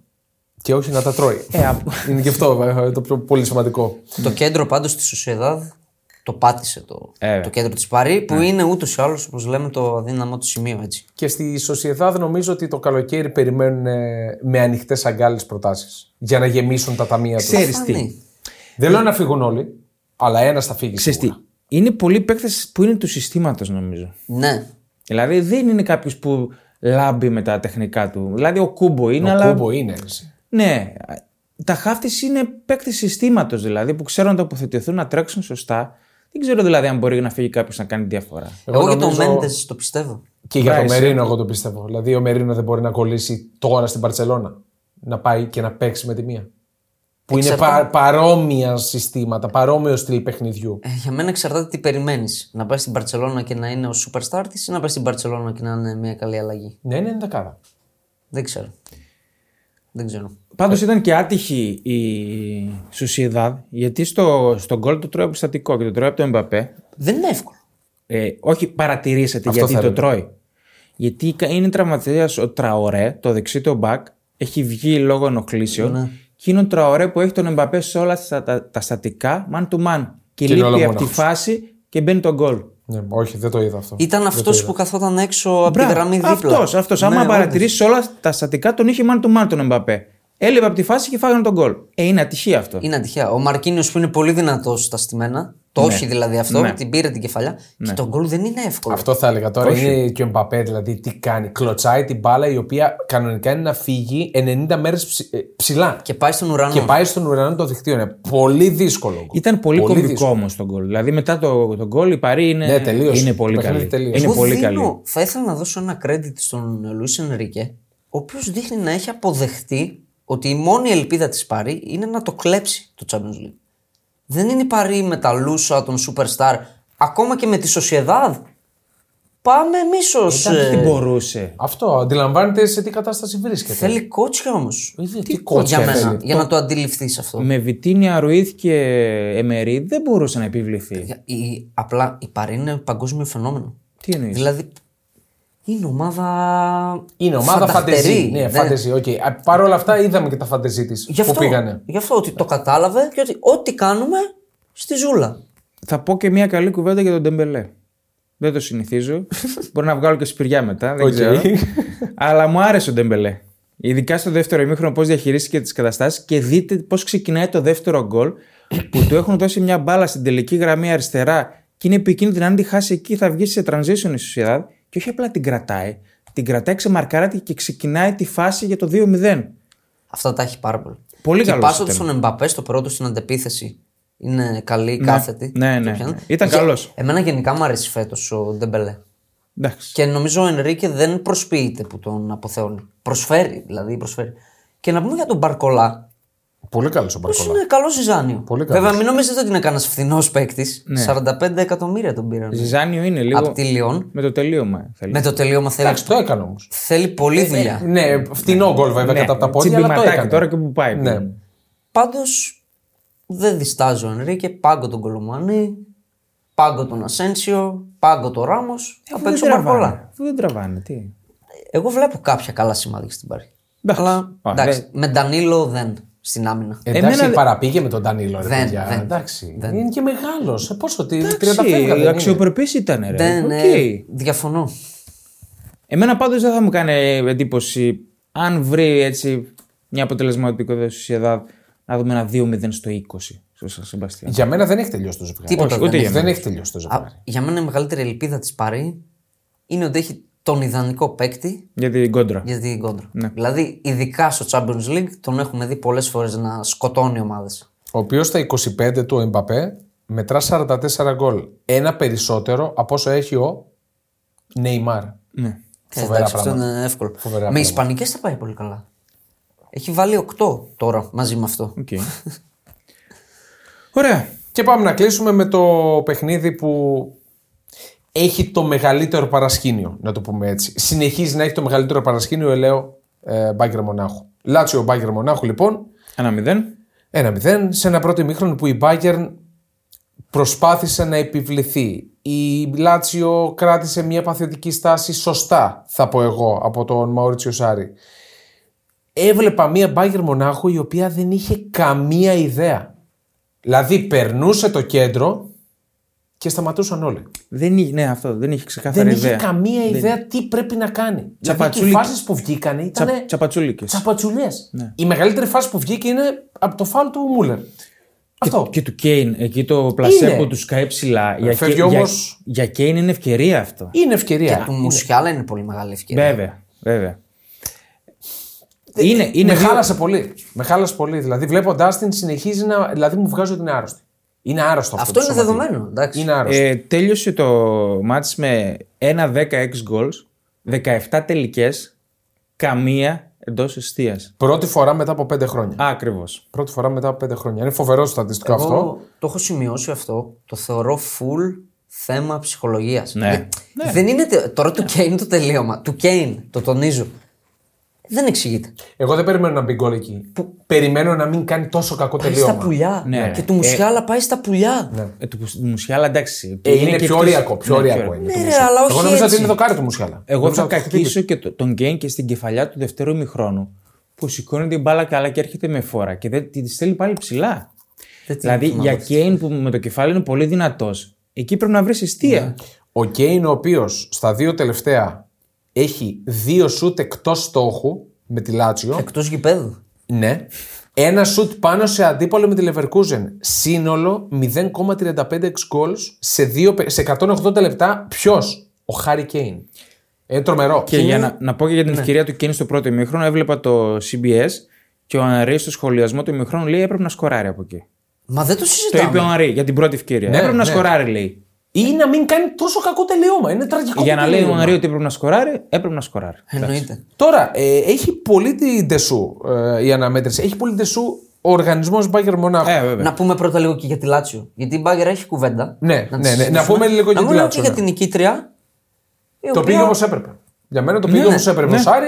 Και όχι να τα τρώει. Ε, απ- Είναι και αυτό ε, το πιο πολύ σημαντικό. Το κέντρο πάντως της Σοσιαδάδ το πάτησε το, Ε. το κέντρο της Παρή, που είναι ούτως ή άλλως, όπως λέμε, το αδύναμό του σημείο έτσι. Και στη Σοσιεδάδ νομίζω ότι το καλοκαίρι περιμένουν ε, με ανοιχτές αγκάλες προτάσεις για να γεμίσουν τα ταμεία τους. Ξέρεις τι; Φανεί. Δεν λέω να φύγουν όλοι, αλλά ένας θα φύγει. Ξέρεις τι; σίγουρα. Είναι πολλοί παίκτες που είναι του συστήματος νομίζω. Ναι. Δηλαδή δεν είναι κάποιος που λάμπει με τα τεχνικά του. Δηλαδή ο Κούμπο είναι, Ο αλλά. Κούμπο είναι. έτσι. Ναι. Τα χάφτης είναι παίκτε συστήματος δηλαδή που ξέρουν να τοποθετηθούν, να τρέξουν σωστά. Δεν ξέρω δηλαδή αν μπορεί να φύγει κάποιος να κάνει διαφορά. Εγώ, για τον νομίζω- Μέντες το πιστεύω. Και για τον Rice, Μερίνο, εγώ το πιστεύω. Δηλαδή, ο Μερίνο δεν μπορεί να κολλήσει τώρα στην Παρσελώνα. Να πάει και να παίξει με τη μία. Που είναι Εξαρτάται. πα, παρόμοια συστήματα, παρόμοιο στυλ παιχνιδιού. Ε, για μένα εξαρτάται τι περιμένεις. Να πάει στην Παρσελόνα και να είναι ο superstar της ή να πάει στην Παρσελόνα και να είναι μια καλή αλλαγή. Ναι, είναι δεκάδα. Δεν ξέρω. Δεν ξέρω. Πάντως ήταν και άτυχη η Σουσίδαδ γιατί στο, στο γκολ το τρώει από στατικό και το τρώει από τον Εμπαπέ. Δεν είναι εύκολο. Ε, όχι παρατηρήσατε Αυτό γιατί θα το έλεγα. τρώει. Γιατί είναι τραυματίας ο Τραωρέ, το δεξί το μπακ, έχει βγει λόγω ενοχλήσεων. Ναι. Και είναι ο Τραωρέ που έχει τον Εμπαπέ σε όλα τα, τα, τα στατικά, man to man. Και, Και είναι λείπει όλα από τη μόναχος. φάση και μπαίνει το γκολ. Ναι, όχι, δεν το είδα αυτό. Ήταν αυτός που καθόταν έξω από τη γραμμή δίπλα. Αυτός, αυτός. Άμα Ναι, παρατηρήσεις όλα τα στατικά, τον είχε man to man τον Εμπαπέ. Έλειπε από τη φάση και φάγανε τον γκολ. Ε, είναι ατυχία αυτό. Είναι ατυχία. Ο Μαρκίνιος που είναι πολύ δυνατός στα στημένα, το Ναι. όχι δηλαδή αυτό, Ναι. την πήρε την κεφαλιά. Και το γκολ δεν είναι εύκολο. Αυτό θα έλεγα τώρα. Όχι. Είναι και ο Μπαπέ, δηλαδή τι κάνει. Κλωτσάει την μπάλα η οποία κανονικά είναι να φύγει 90 μέρες ψηλά. Και πάει στον ουρανό. Και πάει στον ουρανό το δικτύο. Είναι πολύ δύσκολο. Ήταν πολύ, κομβικό δύσκολο. όμως το γκολ. Δηλαδή μετά το, το γκολ η Παρή είναι, Ναι, τελείωσε. είναι πολύ Το παιχνίδι καλή. τελείωσε. Είναι Εγώ πολύ δίνω- καλή. Θα ήθελα να δώσω ένα credit στον Λουίς Ενρίκε, ο οποίος δείχνει να έχει αποδεχτεί ότι η μόνη ελπίδα της Παρή είναι να το κλέψει το Champions League. Δεν είναι η Παρή με τα Λούσα, τον Superstar, ακόμα και με τη Σοσιεδάδ. Πάμε εμεί ω. Τι μπορούσε. Αυτό αντιλαμβάνεται σε τι κατάσταση βρίσκεται. Θέλει κότσια όμως. Ε, τι κότσια Για μένα, θέλει. για να το αντιληφθείς αυτό. Με Βιτίνια, Ρουίθ και Εμερή δεν μπορούσε να επιβληθεί. Για- Η, απλά η Παρί είναι παγκόσμιο φαινόμενο. Τι εννοείς; Δηλαδή είναι ομάδα. Είναι ομάδα φανταχτερή. φαντεζή. Ναι, Δεν- φαντεζή, οκ. Α, Παρ' όλα αυτά είδαμε και τα φαντεζή της Γι' που αυτό, πήγανε. γι' αυτό ότι το κατάλαβε και ότι ό,τι κάνουμε στη ζούλα. Θα πω και μια καλή κουβέντα για τον Ντεμπελέ. Δεν το συνηθίζω. Μπορεί να βγάλω και σπυριά μετά. Δεν Οκ. ξέρω. Αλλά μου άρεσε ο Ντεμπελέ. Ειδικά στο δεύτερο ημίχρονο πώς διαχειρίστηκε τις καταστάσεις και δείτε πώς ξεκινάει το δεύτερο γκολ που του έχουν δώσει μια μπάλα στην τελική γραμμή αριστερά και είναι επικίνδυνο αν τη χάσει εκεί θα βγει σε transition η Sociedad και όχι απλά την κρατάει. Την κρατάει ξεμαρκάρεται και ξεκινάει τη φάση για το 2-0. Αυτά τα έχει πάρα πολύ. Πολύ και η καλός πάσα του ήταν. στον Εμπαπέ στο πρώτο στην αντεπίθεση είναι καλή, κάθετη. ναι, Το ναι, πιάνει. ναι. Ήταν Και καλός. Εμένα γενικά μου αρέσει φέτος ο Ντεμπελέ. Εντάξει. Και νομίζω ο Ενρίκε δεν προσποιείται που τον αποθεώνει. Προσφέρει, δηλαδή προσφέρει. Και να πούμε για τον Μπαρκολά. Πολύ καλός ο Πώς Μπαρκολά. είναι καλό ζυζάνιο. Πολύ καλός. Βέβαια, μην νομίζετε ότι είναι κανένας φθηνός παίκτης. Ναι. 45 εκατομμύρια τον πήραν. Ζυζάνιο είναι λίγο. Από τη Λιόν. Με το τελείωμα θέλεις. Με το τελείωμα θέλει, Εντάξει, το έκανε όμως. θέλει πολλή δουλειά. Ναι, φτηνό γκολ βέβαια Ναι, κατά από τα πόδια, αλλά το τσιμπηματάκι έκανε. τώρα και που πάει. Ναι. Πάντως δεν διστάζει ο Ενρίκε. Πάγκο τον Κολό Μουανί. Πάγκο τον Ασένσιο. Πάγκο τον Ράμος. Θα Αφού παίξει ο δεν τραβάνε. Μπαρκολά. Αφού δεν τραβάνε, τι. Εγώ βλέπω κάποια καλά σημάδια στην Παρί. Εντάξει. Αλλά Α, εντάξει, με Ντανίλο δεν στην άμυνα. Εντάξει, Εμένα- παραπήγε με τον Ντανίλο, ρε Δεν, παιδιά. δεν, Εντάξει. δεν. Είναι και μεγάλος. Πόσο, τι, 30 Εντάξει, φεύγα δεν είναι. αξιοπρεπής ήταν, ρε. δεν, Οκ. ε, διαφωνώ. Εμένα πάντως δεν θα μου κάνει εντύπωση αν βρει έτσι μια αποτελεσματικότητα στη Σιεδάδ να δούμε ένα 2-0 στο 20 στο Σαν Σεμπαστιάν. Για μένα δεν έχει τελειώσει το ζευγάρι. Τίποτα Όχι, δεν ούτε έχει. για Δεν μένα. έχει τελειώσει το Α, ζευγάρι. για μένα η μεγαλύτερη ελπίδα της Πάρη είναι ότι έχει τον ιδανικό παίκτη Για την κόντρα. για την κόντρα. Ναι. Δηλαδή, ειδικά στο Champions League τον έχουμε δει πολλές φορές να σκοτώνει ομάδες. Ο οποίος στα 25 του Εμπαπέ μετρά 44 γκολ. Ένα περισσότερο από όσο έχει ο Νεϊμάρ. Ναι. Φοβερά αυτό πράγματα. είναι εύκολο. Φοβερά με πράγματα. Ισπανικές θα πάει πολύ καλά. Έχει βάλει 8 τώρα μαζί με αυτό. Οκ. Ωραία. Και πάμε να κλείσουμε με το παιχνίδι που έχει το μεγαλύτερο παρασκήνιο, να το πούμε έτσι. Συνεχίζει να έχει το μεγαλύτερο παρασκήνιο, ελέω, ε, Μπάγερν Μονάχου. Λάτσιο Μπάγερν Μονάχου, λοιπόν, Ένα 0. 1-0 σε ένα πρώτο ημίχρονο που η Bayern προσπάθησε να επιβληθεί. Η Λάτσιο κράτησε μια παθητική στάση σωστά, θα πω εγώ, από τον Μαουρίτσιο Σάρη. Έβλεπα μια Bayern Μονάχου η οποία δεν είχε καμία ιδέα. Δηλαδή περνούσε το κέντρο και σταματούσαν όλοι. Δεν είχε, ναι, αυτό. Δεν είχε ξεκάθαρη δεν ιδέα. είχε καμία ιδέα τι πρέπει να κάνει. Δηλαδή και οι Τσαπατσούλικες. φάσεις που βγήκαν ήταν Τσα, τσαπατσούλικες. τσαπατσουλιέ. Ναι. Η μεγαλύτερη φάση που βγήκε είναι από το φάουλ του Μούλερ. Αυτό. Και του Κέιν, εκεί το πλασέ Είναι. που του καεί ψηλά. Για, φεύγει Κέιν- για, όμως- για Κέιν είναι ευκαιρία αυτό. Είναι ευκαιρία. Του Μουσιάλα είναι πολύ μεγάλη ευκαιρία. Βέβαια, βέβαια. Είναι, είναι με δύο- χάλασε πολύ. Με χάλασε πολύ. Δηλαδή βλέποντά την συνεχίζει να. Δηλαδή μου βγάζει ότι είναι άρρωστη. Είναι άρρωστο αυτό. Αυτό το είναι σωματείο. δεδομένο. Εντάξει. Είναι άρρωστο. Ε, τέλειωσε το μάτς με 1-10 goals, 17 τελικές, καμία εντός εστίας. Πρώτη φορά μετά από πέντε χρόνια. Ακριβώς. Πρώτη φορά μετά από πέντε χρόνια. Είναι φοβερό στατιστικό Εγώ αυτό. το έχω σημειώσει αυτό. Το θεωρώ full θέμα ψυχολογίας. Ναι. Δεν είναι. τε- Τώρα του Κέιν το τελείωμα. Του Κέιν, το τονίζω. Δεν εξηγείται. Εγώ δεν περιμένω να μπει γκολ εκεί. Περιμένω να μην κάνει τόσο κακό Πάει τελείωμα. στα πουλιά. Ναι. Και του Μουσιάλα πάει στα πουλιά. Ε, του Μουσιάλα εντάξει. Ε, είναι, και πιο αυτός- οριακό. Πιο Ναι, οριακό πιο- είναι. Ναι, το ρε, Μουσιάλα. αλλά όχι Εγώ νομίζω ότι έτσι. είναι δοκάρι του Μουσιάλα. Εγώ Νομίζω θα ότι χτύπησε. κακίσω και το- τον Γκέιν και στην κεφαλιά του δευτέρου ημιχρόνου που σηκώνει την μπάλα καλά και έρχεται με φόρα και δεν τη στέλνει πάλι ψηλά. Δεν τη δηλαδή θυμάμαι για Κέιν που με το κεφάλι είναι πολύ δυνατός, εκεί πρέπει να βρεις αιστεία. Ο Κέιν, ο οποίος στα δύο τελευταία έχει δύο σουτ εκτός στόχου με τη Λάτσιο. Εκτός γηπέδου. Ναι. Ένα σουτ πάνω σε αντίπαλο με τη Leverkusen. Σύνολο 0,35 goals σε, δύο, σε 180 λεπτά. Ποιος; Ο Χάρι Κέιν. Είναι τρομερό. Και για να, να πω και για την ευκαιρία του Κέιν στο πρώτο ημίχρονο, έβλεπα το CBS και ο Ανρή στο σχολιασμό του ημίχρονου λέει έπρεπε να σκοράρει από εκεί. Μα δεν το Το συζητάμε. είπε ο Ανρή για την πρώτη ευκαιρία. Ναι, έπρεπε να ναι. σκοράρει, λέει. Ή να μην κάνει τόσο κακό τελείωμα. Είναι τραγικό. Για το να λέει ο τελείωμα. Ανρή ότι έπρεπε να σκοράρει, έπρεπε να σκοράρει. Εννοείται. Τώρα, ε, έχει πολύ την τεσού ε, η αναμέτρηση. Έχει πολύ τεσού ο οργανισμός Bayern Μονάχου. Ε, βέβαια. Να πούμε πρώτα λίγο και για τη Λάτσιο. Γιατί η Μπάγκερ έχει κουβέντα. Ναι, τη ναι, ναι. συζητήσουμε. Να πούμε λίγο για Να τη πούμε Λάτσιο, και ναι. για την νικήτρια. η το οποία- πήγε όπως έπρεπε. Για μένα το πήγε ναι, όπως έπρεπε. ναι. Ο Σάρι,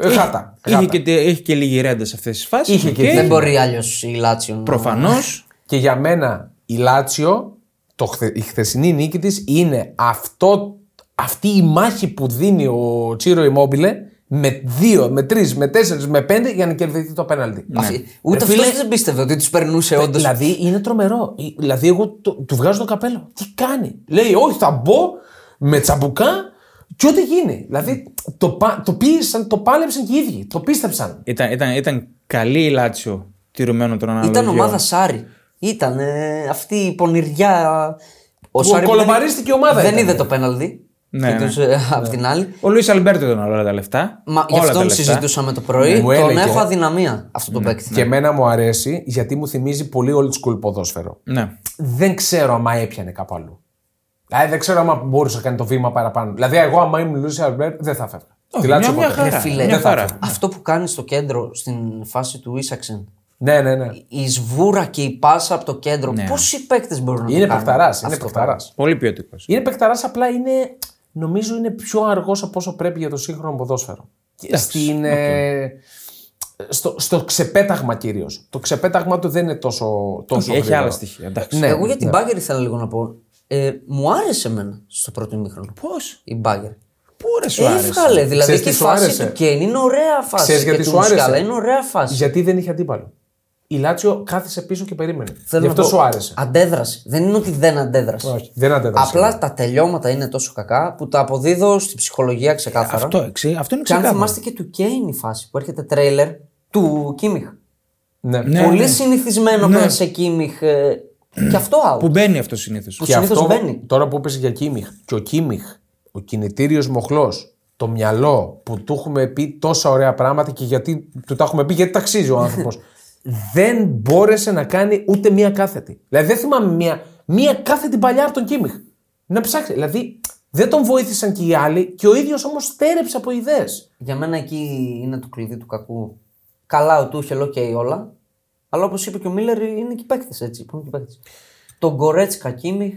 ε, χάτα. Είχε χάτα. και, έχει και λίγη ρέντα σε αυτές τις φάσεις. Είχε και Δεν μπορεί αλλιώ η Λάτσιο. να- Προφανώς. Και για μένα η Λάτσιο, το, χθε- η χθεσινή νίκη της είναι αυτό, αυτή η μάχη που δίνει ο Τσίρο Immobile με δύο, με τρεις, με τέσσερις, με πέντε για να κερδιθεί το πέναλτι. Αυτή- Ούτε Ρε φίλε, αυτός δεν πίστευε ότι τους περνούσε όντως. Δηλαδή είναι τρομερό. Ε, Δηλαδή, εγώ το- του βγάζω το καπέλο. Τι κάνει; Λέει, Όχι, θα μπω, με τσαμπουκά και ό,τι γίνει. Δηλαδή το, πα- το πίεσαν, το πάλεψαν και οι ίδιοι. Το πίστεψαν. Ήταν, ήταν, ήταν καλή η Λάτσιο τηρουμένο των αναλογιών. Ήταν ομάδα Σάρι. Ήταν ε, αυτή η πονηριά. Ο Που κολομαρίστηκε η ομάδα Δεν ήταν. είδε το πέναλτι. Ναι, Και ναι. τους, ε, Απ' την άλλη. Ο Λουίς Αλμπέρτο ήταν όλα τα λεφτά. Μα γι' Όλα τα αυτόν λεφτά. συζητούσαμε το πρωί. Μου τον έλεγε. έχω αδυναμία αυτό το παίκτη. Και εμένα μου αρέσει γιατί μου θυμίζει πολύ old school ποδόσφαιρο. Ναι. Δεν ξέρω άμα έπιανε κάπου αλλού. Δηλαδή δεν ξέρω άμα μπορούσε να κάνει το βήμα παραπάνω. Δηλαδή, εγώ άμα ήμουν Λούση Αλμπέρ δεν θα φεύγα. Όχι, Τη Λάτσιο μια- μια ποτέ. χαρά. Ρε φίλε, Μια χαρά. αυτό που κάνει στο κέντρο στην φάση του Ίσαξεν. Ναι, ναι, ναι. Η σβούρα και η πάσα από το κέντρο. Ναι. Πόσοι παίκτες μπορούν να Είναι το κάνουν; παιχταράς. Είναι αυτό το παιχταράς. Πολύ ποιοτικό. Είναι παιχταράς, απλά είναι. Νομίζω είναι πιο αργός από όσο πρέπει για το σύγχρονο ποδόσφαιρο. Και Στην, ε, στο, στο ξεπέταγμα κυρίως. Το ξεπέταγμα του δεν είναι τόσο. τόσο Έχει γρήγορο. άλλα στοιχεία. Εντάξει. Ναι. Εγώ για την Μπάγκερ ήθελα λίγο να πω. Ε, μου άρεσε εμένα στο πρώτο ημίχρονο. Πώς; Η Μπάγκερ. Πού ρε σου άρεσε; Έβγαλε, δηλαδή Ξέρεις και η τι σου φάση άρεσε; του Κέιν είναι ωραία φάση. Ξέρεις και γιατί του σου άρεσε; Μουσιάλα είναι ωραία φάση. Γιατί δεν είχε αντίπαλο. Η Λάτσιο κάθισε πίσω και περίμενε. Θέλω Γι' να αυτό πω, σου άρεσε. Αντέδρασε. Δεν είναι ότι δεν αντέδρασε. Όχι, δεν αντέδρασε. Απλά τα τελειώματα είναι τόσο κακά που τα αποδίδω στη ψυχολογία ξεκάθαρα. Αυτό, εξή, αυτό είναι και αν ξεκάθαρο. θυμάστε και του Κέιν η φάση που έρχεται τρέιλερ του Κίμιχ. Ναι. Ναι. Πολύ συνηθισμένο πέρα σε Κίμιχ. ε, και αυτό out. Που μπαίνει αυτός συνήθως. Που Και συνήθως αυτό, μπαίνει. τώρα που είπε για Κίμιχ, και ο Κίμιχ, ο κινητήριος μοχλός, το μυαλό που του έχουμε πει τόσα ωραία πράγματα και γιατί του τα έχουμε πει, γιατί ταξίζει ο άνθρωπος. δεν μπόρεσε να κάνει ούτε μία κάθετη. Δηλαδή δεν θυμάμαι μία, μία κάθετη παλιά από τον Κίμιχ. Να ψάξει. Δηλαδή δεν τον βοήθησαν και οι άλλοι και ο ίδιος όμως στέρεψε από ιδέες. Για μένα εκεί είναι το κλειδί του κακού. Καλά, ο Τούχελ, οκ, όλα. Αλλά όπως είπε και ο Μίλλερ, είναι και παίκτες έτσι. υπάρχουν και παίκτες. Το Γκορέτσκα Κίμιχ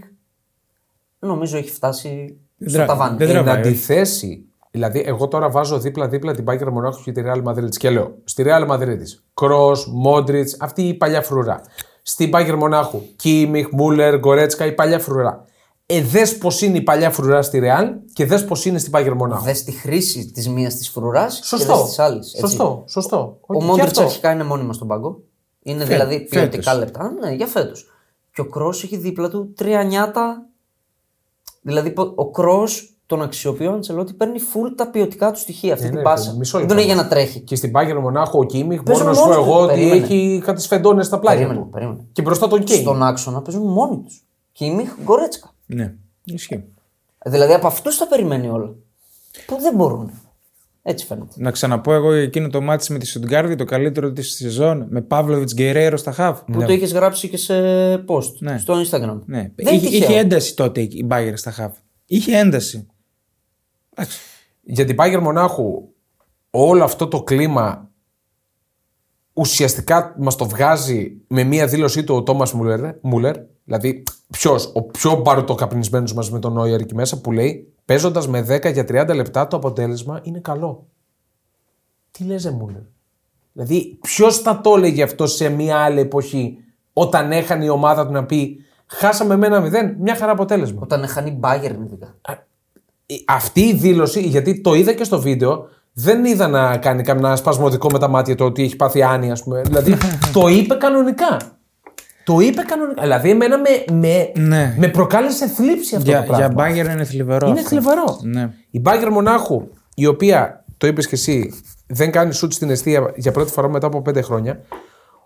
νομίζω έχει φτάσει στο τρα- ταβάνι. δεν Εν τραβάει, όχι. αντιθέσει, δηλαδή, εγώ τώρα βάζω δίπλα-δίπλα την Bayern Μονάχου και τη Real Madrid και λέω στη Real Madrid Κρος, Μόντριτς, αυτή η παλιά φρουρά. Στην Bayern Μονάχου, Κίμιχ, Μούλερ, Γκορέτσκα, η παλιά φρουρά. Ε, δες πώς είναι η παλιά φρουρά στη Real και δες πώ είναι στην Bayern Μονάχου. Δες τη χρήση της μίας της φρουράς και Σωστό. τη άλλη. Σωστό. Σωστό. Ο Και Μόντριτ αυτό. αρχικά είναι μόνιμα στον πάγκο. Είναι δηλαδή φέτος. ποιοτικά λεπτά. Ναι, για φέτος. Και ο Κρό έχει δίπλα του τρία νιάτα. Δηλαδή πο- ο Κρό τον αξιοποιεί ο Αντσελότη παίρνει full τα ποιοτικά του στοιχεία. Αυτή Ε, την ναι, πάσα. μισό Δεν λεπτό. τον έχει για να τρέχει. Και στην Bayern Μονάχου ο Κίμιχ Παίζουν μπορώ να σου πω μόνοι εγώ τους. ότι Περίμενε. έχει κάτι σφεντώνε στα πλάγια Περίμενε, του. περίμενε. Και μπροστά τον Κέιν. Στον άξονα παίζουν μόνοι τους. Και η Μίχ Γκορέτσκα. Ναι, ισχύει. Δηλαδή από αυτούς τα περιμένει όλα. Που δεν μπορούν. Έτσι φαίνεται. Να ξαναπώ εγώ εκείνο το μάτι με τη Σουτγκάρδη, το καλύτερο της σεζόν, με Παύλοβιτς Γκερέρο στα χαβ. Που το είχες γράψει και σε post Ναι. στο Instagram. Ναι. Δεν Είχε, είναι είχε τυχαίο. ένταση τότε η Μπάγκερ στα χαβ. Είχε ένταση. Εντάξει. Για την Bayern Μονάχου όλο αυτό το κλίμα ουσιαστικά μας το βγάζει με μία δήλωσή του ο Τόμας Μούλερ, Μούλερ. Δηλαδή, ποιος, ο πιο μπαρουτοκαπνισμένο μαζί με τον Νόιερ εκεί μέσα, που λέει παίζοντας με 10 για 30 λεπτά το αποτέλεσμα είναι καλό. Τι λες, ρε Μούλερ; Δηλαδή, ποιος θα το έλεγε αυτό σε μία άλλη εποχή, όταν έχανε η ομάδα του να πει Χάσαμε με ένα μηδέν, μια χαρά αποτέλεσμα. Όταν χάνει Bayern ειδικά. Ε, αυτή η δήλωση, γιατί το είδα και στο βίντεο, δεν είδα να κάνει κανένα σπασμωδικό με τα μάτια το ότι έχει πάθει άνοια, ας πούμε. Δηλαδή, το είπε κανονικά. Το είπε κανονικά. Δηλαδή, εμένα με, με, Ναι. με προκάλεσε θλίψη αυτό Για, το πράγμα. για Μπάγκερ είναι θλιβερό. Είναι αυτό. θλιβερό. Ναι. Η Μπάγκερ Μονάχου, η οποία, το είπες και εσύ, δεν κάνει σουτ στην αιστεία για πρώτη φορά μετά από πέντε χρόνια.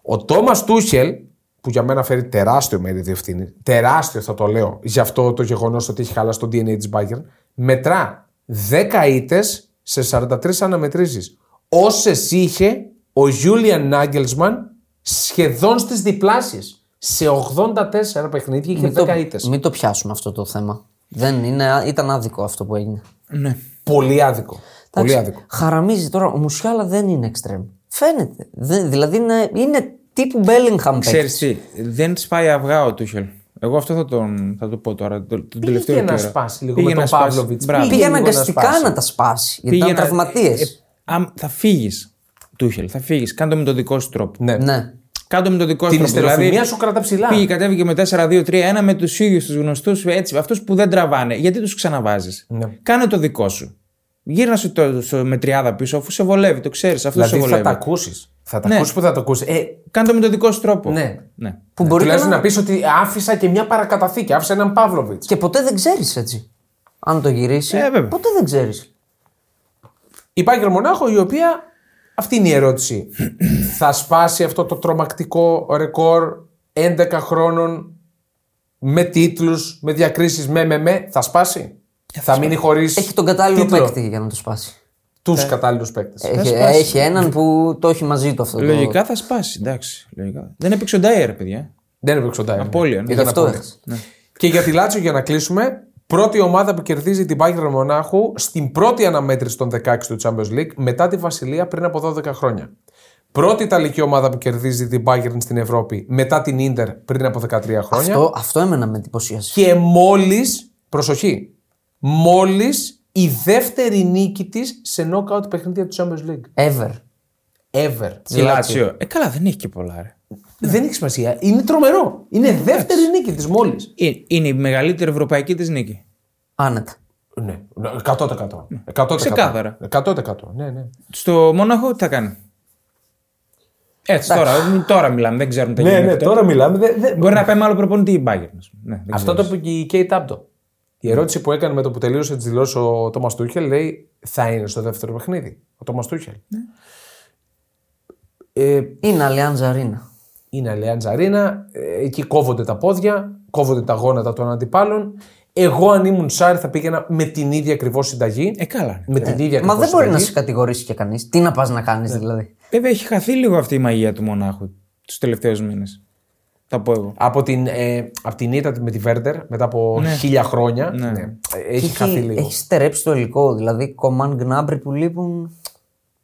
Ο Τόμας Τούχελ, που για μένα φέρει τεράστιο μερίδιο ευθύνη, τεράστιο θα το λέω, για αυτό το γεγονός ότι έχει χαλάσει το DNA της Bayern, μετρά 10 ήττες σε 43 αναμετρήσεις. Όσες είχε ο Γιούλιαν Νάγκελσμαν σχεδόν στις διπλάσιε. Σε 84 παιχνίδια είχε Μην 10 το, ήττες. μην το πιάσουμε αυτό το θέμα. Δεν είναι, ήταν άδικο αυτό που έγινε. Ναι. Πολύ άδικο. Πολύ Εντάξει, άδικο. Χαραμίζει τώρα. Ο Μουσιάλα δεν είναι εξτρέμ. Φαίνεται. Δεν, δηλαδή είναι, είναι τύπου Bellingham Ξέρεις παίκτης. τι, δεν σπάει αυγά ο Τούχελ. Εγώ αυτό θα, τον, θα το πω τώρα. Τον, τον τελευταίο να καιρό. σπάσει λίγο Πήγε με τον να σπάσει. Παύλοβιτς. Μπράβο. Πήγε Πήγε λίγο να αναγκαστικά σπάσει. να, τα σπάσει. Γιατί Πήγε ήταν να- τραυματίες. ε, ε, αμ- θα φύγεις, Τούχελ, θα φύγεις. Κάνε το με τον δικό σου τρόπο. Ναι. ναι. Κάνε το με τον δικό σου Την τρόπο. ιστεροφημία σου κρατά ψηλά. Πήγε, κατέβηκε με 4-2-3-1 με τους ίδιους τους γνωστούς έτσι, αυτούς που δεν τραβάνε. Γιατί τους ξαναβάζεις; Ναι. Κάνε το δικό σου. Γύρνα σου το, στο, με τριάδα πίσω, αφού σε βολεύει, το ξέρεις. Αυτό σε Δηλαδή θα βολεύει. τα ακούσεις. Θα τα Ναι. ακούσεις που θα τα ακούσεις. Ε, Κάνε το με τον δικό σου τρόπο. ναι. ναι. Που μπορεί και Τουλάχιστον να... να πεις ότι άφησα και μια παρακαταθήκη. Άφησα έναν Παύλοβιτς. Και ποτέ δεν ξέρεις έτσι. Αν το γυρίσει, Ε, βέβαια. ποτέ δεν ξέρεις. Η Bayern Μονάχο η οποία, αυτή είναι η ερώτηση, θα σπάσει αυτό το τρομακτικό ρεκόρ 11 χρόνων με τίτλους, με διακρίσεις, με με με, θα σπάσει; Θα μείνει χωρίς Έχει τον κατάλληλο τίτλο. παίκτη για να το σπάσει. Τους κατάλληλους παίκτες. Έχει, σπάσει. έχει έναν που το έχει μαζί του αυτό. το- Λογικά θα σπάσει. Εντάξει. Λογικά. Δεν έπαιξε ο Ντάιερ, παιδιά. Δεν έπαιξε ο Ντάιερ. Απώλεια, ναι. Ήταν Γι' αυτό απώλεια. έχασε. Και για τη Λάτσιο για να κλείσουμε, πρώτη ομάδα που κερδίζει την Bayern Μονάχου στην πρώτη αναμέτρηση των 16 του Champions League μετά τη Βασιλεία πριν από 12 χρόνια. Πρώτη Ιταλική ομάδα που κερδίζει την Bayern στην Ευρώπη μετά την Ίντερ πριν από 13 χρόνια. Αυτό, αυτό έμενα με εντυπωσίασε. Και μόλις, προσοχή, μόλις η δεύτερη νίκη της σε knockout παιχνίδια του Champions League. Ever. Ever. Η Λάτσιο. Ε, καλά, δεν έχει και πολλά. Ρε. Δεν έχει σημασία. Είναι τρομερό. Είναι δεύτερη νίκη της μόλις. Ε, Είναι η μεγαλύτερη ευρωπαϊκή της νίκη. Άνετα. Ναι, 100%. 100%. Ξεκάθαρα. 100%. Ναι, ναι. Στο Μόναχο τι θα κάνει; Έτσι τώρα, τώρα μιλάμε, δεν ξέρουμε τι Ναι, γίνεται. ναι, τώρα μιλάμε. δε- δε- Μπορεί να πάει με άλλο προπονητή η Bayern. ας πούμε. Ναι, δεν Αυτό το ξέρεις. είπε και η Κέιτ Άμπτο. Η ερώτηση που έκανε με το που τελείωσε τι δηλώσει ο Τόμας Τούχελ λέει θα είναι στο δεύτερο παιχνίδι. Ο Τόμας Τούχελ. Ε, Είναι Αλιάντζα Ρίνα. είναι Αλεάντζα Ρίνα. ε, Εκεί κόβονται τα πόδια, κόβονται τα γόνατα των αντιπάλων. Εγώ, αν ήμουν Σάρ, θα πήγαινα με την ίδια ακριβώς συνταγή. Ε, καλά. με την ίδια Μα ακριβώς δεν μπορεί να συνταγή. σε κατηγορήσει και κανείς. Τι να πας να κάνεις δηλαδή. Βέβαια έχει χαθεί λίγο αυτή η μαγεία του Μονάχου τους τελευταίους μήνες. Θα πω εγώ. Από την, ε, από την ήττα με τη Βέρντερ μετά από χίλια χρόνια. Ναι. Ε, Έχει Και χαθεί λίγο. έχει στερέψει το υλικό. Δηλαδή, κομμάν γκνάμπρι που λείπουν.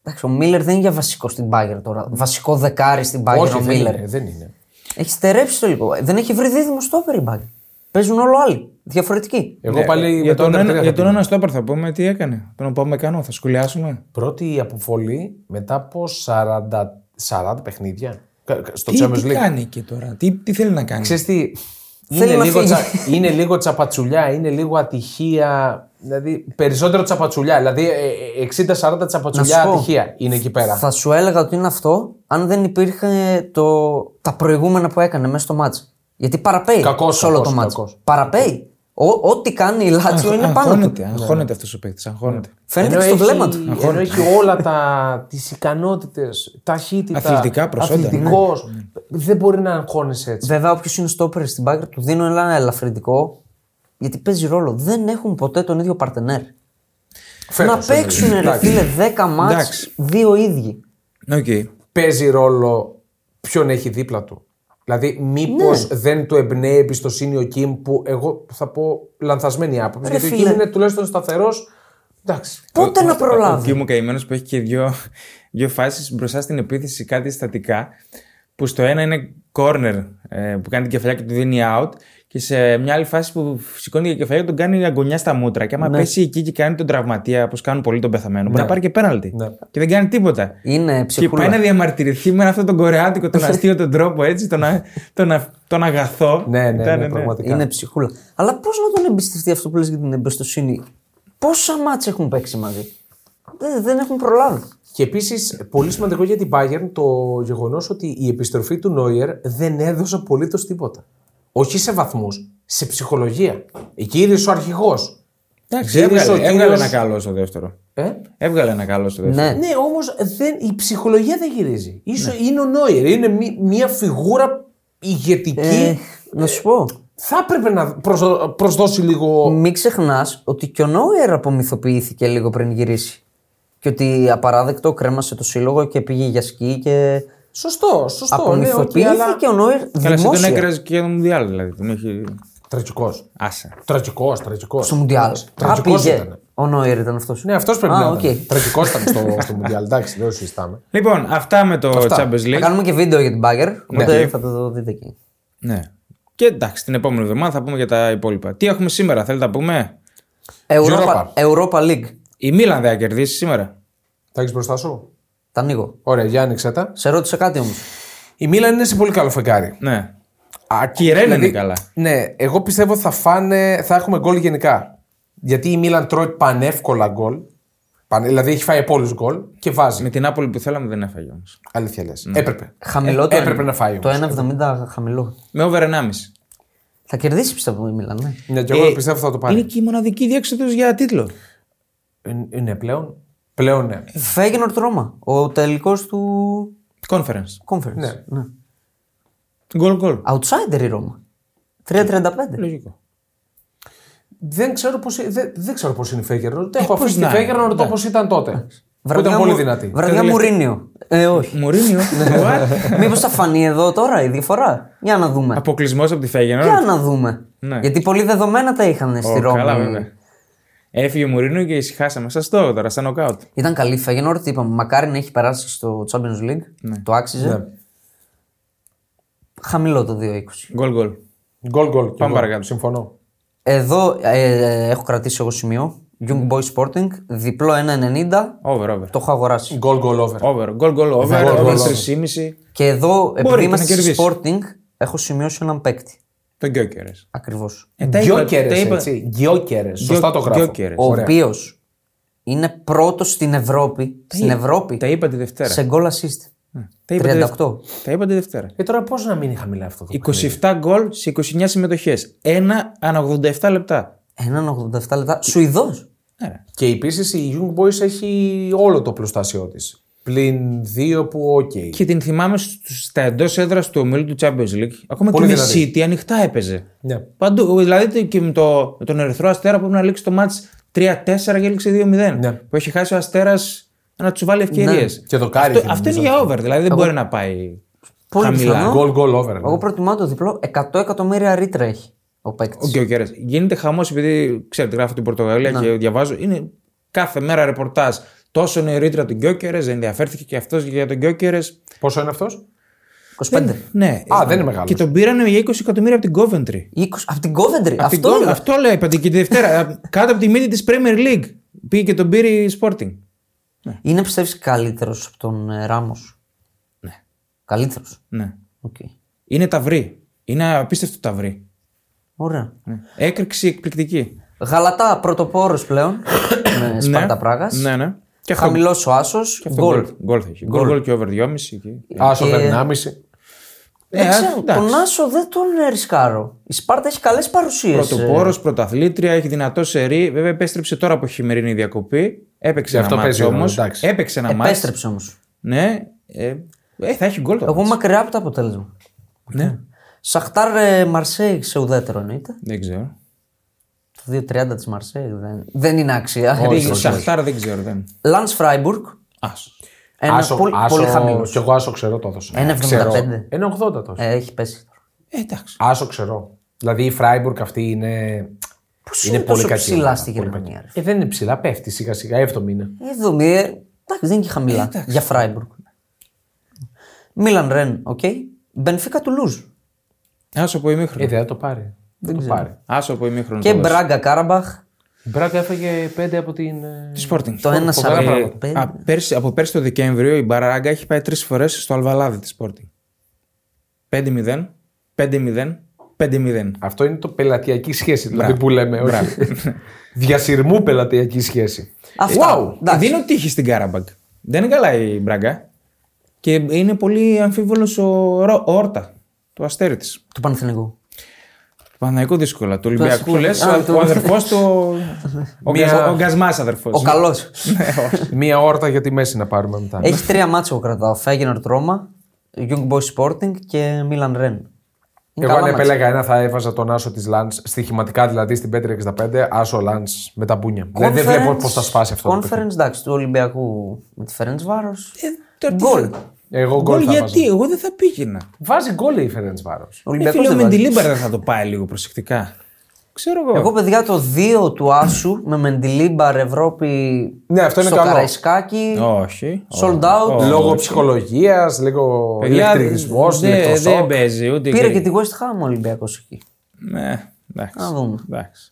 Εντάξει, ο Μίλλερ δεν είναι για βασικό στην Bayern τώρα. Βασικό δεκάρι στην Bayern Όχι, ο δεν Μίλλερ. είναι, δεν είναι. Έχει στερέψει το υλικό. Δεν έχει βρει δίδυμο στόπερ η Bayern. Παίζουν όλο άλλοι. Διαφορετικοί. Εγώ πάλι για με τον, τον ένα, ένα, για τον ένα στόπερ θα πούμε τι έκανε. Τον πάμε κάνω, θα σχολιάσουμε. Πρώτη αποβολή μετά από 40, 40 παιχνίδια κα- κα- στο Τι, Champions τι League. κάνει εκεί τώρα, τι, τι θέλει να κάνει; Ξέρεις τι, Θέλει είναι να λίγο, φύγει. τσα, είναι λίγο τσαπατσουλιά, είναι λίγο ατυχία. Δηλαδή περισσότερο τσαπατσουλιά. Δηλαδή ε, ε, 60-40 τσαπατσουλιά Να σου πω. ατυχία είναι εκεί πέρα. Θα σου έλεγα ότι είναι αυτό αν δεν υπήρχε το... τα προηγούμενα που έκανε μέσα στο μάτς. Γιατί παραπέει Κακός, σε όλο κακός, το μάτς. κακός. Παραπέει. Ο- ό,τι κάνει η Λάτσιο είναι πάνω του. αγχώνεται, αγχώνεται αυτός ο παίκτης. Αγχώνεται. Φαίνεται Ενώ και στο έχει- βλέμμα του. Ενώ έχει όλα τα, τις ικανότητες, ταχύτητα, Αθλητικά προσόντα, ναι. αθλητικός. Δεν μπορεί να αγχώνεσαι έτσι. Βέβαια, όποιος είναι στόπερ στην Bayern του δίνω ένα ελαφρυντικό γιατί παίζει ρόλο. Δεν έχουν ποτέ τον ίδιο παρτενέρ. Φέτος, να παίξουν ρε εντάξει. φίλε 10 ματς Εντάξει. δύο ίδιοι. Οκ. παίζει ρόλο ποιον έχει δίπλα του. Δηλαδή, μήπως Ναι. δεν του εμπνέει εμπιστοσύνη ο Κιμ που εγώ θα πω λανθασμένη άποψη. Ρε γιατί ο φίλε. Κιμ είναι τουλάχιστον σταθερός. Εντάξει. Πότε να Ο προλάβει; Κιμ ο καημένος που έχει και δύο, δύο φάσεις μπροστά στην επίθεση, κάτι στατικά. Που στο ένα είναι κόρνερ ε, που κάνει την κεφαλιά και του δίνει άουτ. Και σε μια άλλη φάση που σηκώνει την κεφαλιά και τον κάνει αγκωνιά στα μούτρα. Και άμα Ναι. πέσει εκεί και κάνει τον τραυματία, όπως κάνουν πολλοί τον πεθαμένο, μπορεί να πάρει και πέναλτι. Ναι. Και δεν κάνει τίποτα. Είναι Και ψυχούλα. πάει να διαμαρτυρηθεί με αυτόν τον κορεάτικο, τον αστείο τον τρόπο έτσι, τον, α- τον, α- τον αγαθό. Ναι, ναι, Ήταν, ναι, πραγματικά. Είναι ψυχούλα. Αλλά πώς να τον εμπιστευτεί αυτό που λες για την εμπιστοσύνη; Πόσα μάτς έχουν παίξει μαζί; Δεν, δεν έχουν προλάβει. Και επίσης, πολύ σημαντικό για την Bayern το γεγονός ότι η επιστροφή του Νόιερ δεν έδωσε απολύτως τίποτα. Όχι σε βαθμούς, σε ψυχολογία. Εκεί είναι ο αρχηγός. Εντάξει, Γύρισε ο έβγαλε, έβγαλε κύριος- ένα καλό στο δεύτερο. Ε; Έβγαλε ένα καλό στο δεύτερο. Ναι. Ναι, όμως η ψυχολογία δεν γυρίζει. Ίσως είναι ο Νόιερ. Είναι μη- μια φιγούρα ηγετική. Ε, να σου πω. Θα έπρεπε να προσδο- προσδώσει λίγο. Μην ξεχνάς ότι και ο Νόιερ απομυθοποιήθηκε λίγο πριν γυρίσει. Και ότι απαράδεκτο κρέμασε το σύλλογο και πήγε για σκι και. Σωστό, σωστό. Ναι, Απομυθοποιήθηκε αλλά... ο Νόιερ Καλά, εσύ τον δημόσια. έκραζε και για το Μουντιάλ δηλαδή. Τον έχει. Τραγικός. Άσα. Τραγικός, τραγικός. Στο Μουντιάλ. Α, Τραγικός πήγε. ήταν. Ο Νόιερ ήταν αυτός. Ναι, αυτός πρέπει Α, να οκ. ήταν. Τραγικός ήταν στο, στο Μουντιάλ. Εντάξει, δεν το συζητάμε. Λοιπόν, αυτά με το Αυτά. Champions Θα League. κάνουμε και βίντεο για την Bayern, οπότε Ναι. θα το δείτε εκεί. Ναι. Και εντάξει, την επόμενη εβδομάδα θα πούμε για τα υπόλοιπα. Τι έχουμε σήμερα, θέλετε να πούμε; Europa, Europa League. Η Μίλαν δεν θα κερδίσει σήμερα. Τα έχεις μπροστά σου; Τα ανοίγω. Ωραία, για άνοιξε τα. Σε ρώτησε κάτι όμως. Η Μίλαν είναι σε πολύ καλό φεγγάρι. Ναι. Α, Και η Ρεν είναι καλά. Ναι, εγώ πιστεύω θα φάνε, θα έχουμε γκολ γενικά. Γιατί η Μίλαν τρώει πανεύκολα γκολ. Πανε- δηλαδή έχει φάει από όλους γκολ και βάζει. Με την Άπολη που θέλαμε δεν έφαγε όμως. Αλήθεια λες. Έπρεπε. Χαμηλό Ε, το έπρεπε να φάει. Το όμως. 1,70 χαμηλό. Με over 1,5. Θα κερδίσει πιστεύω η Μίλαν. Ναι. Ναι, και εγώ Ε, πιστεύω θα το πάρει. Είναι και η μοναδική διέξοδος για τίτλο. Είναι, είναι πλέον. Πλέον ναι. Φέγγενορτ Ρώμα. Ο τελικός του Conference. conference. Ναι. ναι. Γκολ γκολ. Outsider η Ρώμα. 3-35. Λογικό. Δεν ξέρω πώς δεν, δεν ξέρω πώς είναι η Φέγγερνορ. Έχω πώς αφήσει τη να είναι. Φέγγερνορ το πώς ήταν τότε. Που ήταν πολύ δυνατή. Βραδιά Μουρίνιο. Ε, όχι. Μουρίνιο; Μήπως θα φανεί εδώ τώρα η διαφορά; Για να δούμε. Αποκλεισμός από τη Φέγγενορ. Για να δούμε. Ναι. Γιατί πολύ δεδομένα τα είχαν στη Ω, Ρώμη. Καλά, βέβαια. Έφυγε ο Μουρίνιο και ησυχάσαμε. Σας το τώρα, στα νοκάουτ. Ήταν καλή η Φέγγενορτ. Είπαμε, μακάρι να έχει περάσει στο Champions League. Ναι. Το άξιζε. Ναι. Χαμηλό το 2-20. Γκολ γκολ. Γκολ γκολ. και Πάμε εγώ. παρακάτω. Συμφωνώ. Εδώ ε, έχω κρατήσει εγώ σημείο. Young Boy Sporting, διπλό 1,90. Over, over. Το έχω αγοράσει. Γκολ γκολ over. Over, γκολ γκολ over. Γκολ, Over γκολ, 3,5. Και εδώ, επειδή και είμαστε να στη κερδίσει. Sporting, έχω σημειώσει έναν παίκτη. Το Γκιόκερες. Ακριβώς. Ε, τα είπα- Γκιόκερε. τα είπα- έτσι. Γκιόκερε. Σωστά το γράφω. Γκιόκερες. Ο Ωραία. οποίος είναι πρώτος στην Ευρώπη. Στην Ευρώπη. Τα είπα τη Δευτέρα. Σε goal assist. Τα είπα τη 38. Δευ- Τα είπα τη Δευτέρα. Ε, τώρα πώς να μείνει χαμηλά αυτό το 27 γκολ σε 29 συμμετοχές. Ένα ανά 87 λεπτά. Ένα ανά 87 λεπτά. Σουηδός. Άρα. Και επίσης η Young Boys έχει όλο το οπλοστάσιο της. Πλην δύο που οκ. Και την θυμάμαι στους- στα εντός έδρας του ομίλου του Champions League. Ακόμα Πολύ και με δυνατή. City ανοιχτά έπαιζε. Ναι. Παντού. Δηλαδή και με, το, με τον Ερυθρό Αστέρα πρέπει να λήξει το ματς 3-4 και έληξε 2-0. Ναι. Που έχει χάσει ο Αστέρας να τους βάλει ευκαιρίες. Και το Κάρι Αυτό, αυτό είναι για over. Δηλαδή δεν μπορεί να πάει Πολύ χαμηλά. πιθανό. Γκολ γκολ over. ναι. Εγώ προτιμάω το διπλό. 100 εκατομμύρια ρήτρα έχει ο παίκτης. Ο Γκιόκερε. Γίνεται χαμός επειδή ξέρετε, γράφω την Πορτογαλία Ναι. και διαβάζω. Είναι κάθε μέρα ρεπορτάζ. Τόσο είναι η ρήτρα του Γκιόκερες, ενδιαφέρθηκε και αυτός για τον Γκιόκερες. Πόσο είναι αυτός; 25. Ναι. Α, δεν είναι μεγάλος. Και τον πήρανε για 20 εκατομμύρια από την Coventry. 20. Από την Coventry. Απ' την Αυτό Coventry. είναι. Αυτό λέει, είπατε και τη Δευτέρα. κάτω από τη μύτη της Premier League. Πήγε και τον πήρε η Sporting. Είναι πιστεύεις καλύτερος από τον Ράμος; Ναι. Καλύτερος; Ναι. Okay. Είναι ταυρί. Είναι απίστευτο ταυρί. Ωραία. Ναι. Έκρηξη εκπληκτική. Γαλατά πρωτοπόρο πλέον. με Σπάρτα Πράγας. Ναι, ναι. Και αυτό- Χαμηλός ο άσος. και αυτό Γκολ. γκολ. Γκολ θα έχει. Γκολ, γκολ και over 2,5. εκεί. Άσο Και- περνάμιση. Δεν Ε, ξέρω, εντάξει. τον Άσο δεν τον ρισκάρω. Η Σπάρτα έχει καλές παρουσίες. Πρωτοπόρος, πρωταθλήτρια, έχει δυνατό σερί. Βέβαια επέστρεψε τώρα από χειμερινή διακοπή. Έπαιξε Γι' ένα αυτό μάτς παίζει όμως. εντάξει. Έπαιξε ένα μάτς. Επέστρεψε όμως. Ναι. Ε, ε, θα έχει γκολ το Εγώ μάτς. μακριά από το αποτέλεσμα. Ναι. Σαχτάρ ε, Μαρσέη σε ουδέτερο εννοείται. Δεν ξέρω. Το 2.30 της Μαρσέη δεν, δεν είναι άξια. Πήγε Σαχτάρ δεν ξέρω. Δεν. Λαντ Φράιμπουργκ. Άσο. Ένα Άσο, πολύ, άσο, πολύ χαμηλός. Κι εγώ άσο ξέρω το έδωσα. 1,75. Ξέρω. 1,80 τόσο. Ε, έχει πέσει. Ε, εντάξει. Άσο ξέρω. Δηλαδή η Φράιμπουργκ αυτή είναι. Πώς είναι είναι πολύ τόσο κακή. ψηλά ομάδα, στη πολύ Γερμανία, κακή. ρε. Ε, δεν είναι ψηλά, πέφτει σιγά σιγά. Έβδομη είναι. Εβδομή. ε, Εντάξει, δεν είναι και χαμηλά. για Φράιμπουργκ. Μίλαν Ρεν, οκ. Μπενφίκα του Λουζ. Άσο από Ε, ημίχρονο. δεν θα το πάρει. Δεν το πάρει. Άσο από ημίχρονο. Και το δώσε. Μπράγκα Κάραμπαχ. Η Μπράγκα έφαγε πέντε από την. ε, Τη Sporting. Το 1,45. Ε, α, πέρσι, από πέρσι το Δεκέμβριο η Μπράγκα έχει πάει τρεις φορές στο Αλβαλάδι της Sporting. 5-0, 5-0, 5-0. Αυτό είναι το πελατειακή σχέση δηλαδή που λέμε. Όχι. Μπράβο. Διασυρμού πελατειακή σχέση. Αυτά. Wow. Εντάξει. Δίνω τύχη στην Κάραμπαγκ. Δεν είναι καλά η Μπράγκα. Και είναι πολύ αμφίβολος ο, Ρο- ο Χόρτα, το αστέρι της. Του Παναθηνικού. Του Παναϊκού δύσκολα. Του Ολυμπιακού ποιο- λες. Α, Ο, του- ο αδερφός του. Ο, Μία- Γκαζ- ο Γκασμά αδερφός. Ο καλός. Μία Χόρτα για τη μέση να πάρουμε μετά. Έχει τρία μάτια εγώ κρατάω. Φέγγενορ Ρώμα, Young Boys Sporting και Μίλαν Ρεν. Εγώ αν επέλεγα ένα θα έβαζα τον Άσο της Λαντ στοιχηματικά δηλαδή στην 565 Άσο Λαντ με τα μπούνια. Δηλαδή δεν βλέπω πώς θα σπάσει αυτό. το παιχνίδι. Conference, εντάξει, του Ολυμπιακού με τη Φερέντ Βάρο. Ε, τώρα τι Γκολ. Θα- Εγώ Γκολ γκολ θα γιατί, βάζα. εγώ δεν θα πήγαινα. Βάζει γκολ η Φερέντ Βάρο. Ο Ε, Ολυμπιακός φίλε, δεν με βάζει. Μεντιλίμπαρ δεν θα το πάει λίγο προσεκτικά. Ξέρω εγώ. Εγώ, παιδιά, το 2 του Άσου με Μεντιλίμπαρ Ευρώπη Ναι, αυτό είναι στο καλό. Καραϊσκάκι. Όχι. Sold out. όχι. Λόγω ψυχολογίας, λίγο Παιδιά, ηλεκτρικισμός, δεν- Δεν ηλεκτροσόκ. παίζει ούτε. Πήρε και τη West Ham ο Ολυμπιακός εκεί. Ναι, εντάξει. Να δούμε. Εντάξει.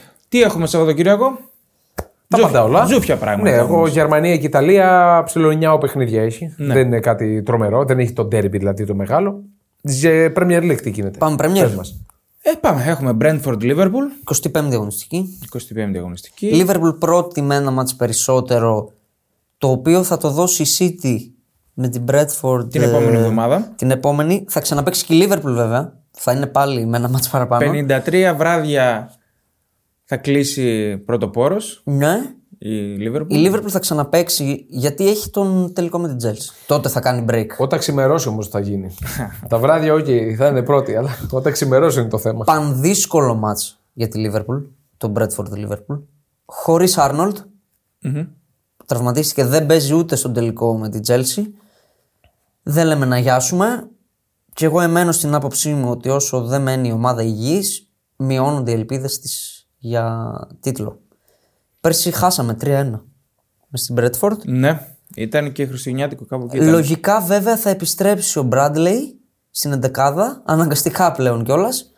Τι έχουμε Σαββατοκύριακο; Τα Ζούφ- πάντα όλα. Ζούφια πράγματα. Ναι, εγώ όμως. Γερμανία και Ιταλία ψιλονιάω παιχνίδια έχει. Ναι. Δεν είναι κάτι τρομερό. Δεν έχει το ντέρμπι δηλαδή το μεγάλο. Σε Premier League τι γίνεται. Πάμε Premier. Πες μας. Ε, πάμε. Έχουμε Brentford Liverpool. 25η αγωνιστική. 25η αγωνιστική. Liverpool πρώτη με ένα μάτς περισσότερο, το οποίο θα το δώσει η City με την Bradford Την ε, επόμενη εβδομάδα. Την επόμενη. Θα ξαναπαίξει και η Liverpool βέβαια. Θα είναι πάλι με ένα μάτς παραπάνω. 53 βράδια θα κλείσει πρωτοπόρος Ναι. η Liverpool. Η Liverpool θα ξαναπαίξει γιατί έχει τον τελικό με την Chelsea. Τότε θα κάνει break. Όταν ξημερώσει όμως θα γίνει. Τα βράδια, όχι, θα είναι πρώτη, αλλά όταν ξημερώσει είναι το θέμα. Πανδύσκολο μάτς για τη Liverpool. Το Bradford Liverpool. Χωρίς Arnold. Τραυματίστηκε, δεν παίζει ούτε στον τελικό με την Chelsea. Δεν λέμε να γιάσουμε. Και εγώ εμένω στην άποψή μου ότι όσο δεν μένει η ομάδα υγιής, μειώνονται οι ελπίδες της για τίτλο. Πέρσι χάσαμε 3-1 με στην Bradford. Ναι, ήταν και χριστουγεννιάτικο κάπου εκεί. ήταν. Λογικά βέβαια θα επιστρέψει ο Μπράντλεϊ στην εντεκάδα, αναγκαστικά πλέον κιόλας.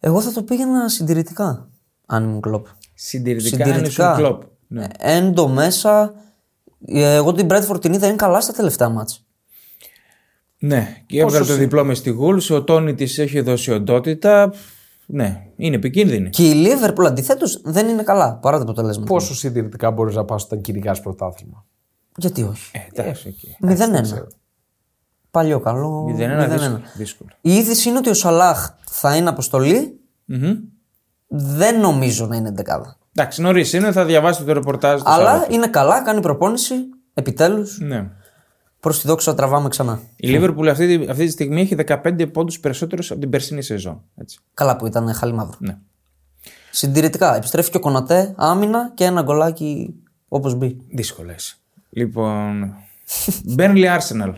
Εγώ θα το πήγαινα συντηρητικά, αν ήμουν κλοπ. Συντηρητικά, είναι στον κλοπ. Ναι. Ε, Έντο μέσα. ε, Εγώ την Bradford την είδα είναι καλά στα τελευταία μάτς. ναι, και έβγαλε το διπλό μες στη Γούλς, ο Τόνι τη έχει δώσει οντότητα. Ναι, είναι επικίνδυνη. Και η Liverpool αντιθέτως δεν είναι καλά παρά τα αποτελέσματα. Πόσο συντηρητικά μπορείς να πας όταν κυνηγάς πρωτάθλημα; Γιατί όχι; Ε, εντάξει, εκεί. 0-1. Παλιό καλό. 0-1 0-1. δύσκολο. δύσκολο. Η είδηση είναι ότι ο Σαλάχ θα είναι αποστολή. Μμμ. Δεν νομίζω να είναι εντεκάδα. Εντάξει, νωρίς είναι, θα διαβάσετε το ρεπορτάζ του. Αλλά Σάββατο. είναι καλά, κάνει προπόνηση. Επιτέλους. Ναι. Προς τη δόξα τραβάμε ξανά. Η Liverpool αυτή, τη- αυτή τη στιγμή έχει 15 πόντους περισσότερους από την περσινή σεζόν. Έτσι. Καλά που ήταν χαλιμάδο. Ναι. Συντηρητικά. Επιστρέφει και ο Κονατέ, άμυνα και ένα γκολάκι όπως μπει. Δύσκολες. Λοιπόν. Burnley Arsenal.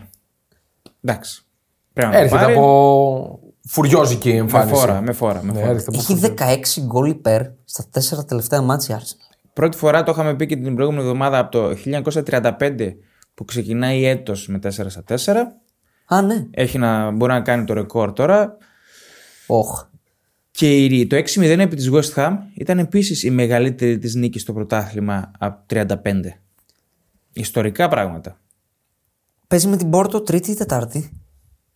Εντάξει. Πρέπει να το Έρχεται πάρει. από φουριόζικη Με εμφάνιση. φόρα, με φόρα. Με Ναι, φόρα. έρχεται από Έχει 16 γκολ υπέρ στα 4 τελευταία μάτια Arsenal. Πρώτη φορά το είχαμε πει και την προηγούμενη εβδομάδα από το 1935 που ξεκινάει έτος με 4 στα 4. Α, ναι. Έχει να, μπορεί να κάνει το ρεκόρ τώρα. Όχ. Και η- το 6-0 επί της West Ham ήταν επίσης η μεγαλύτερη της νίκης στο πρωτάθλημα από 35. Ιστορικά πράγματα. Παίζει με την Πόρτο Τρίτη ή Τετάρτη;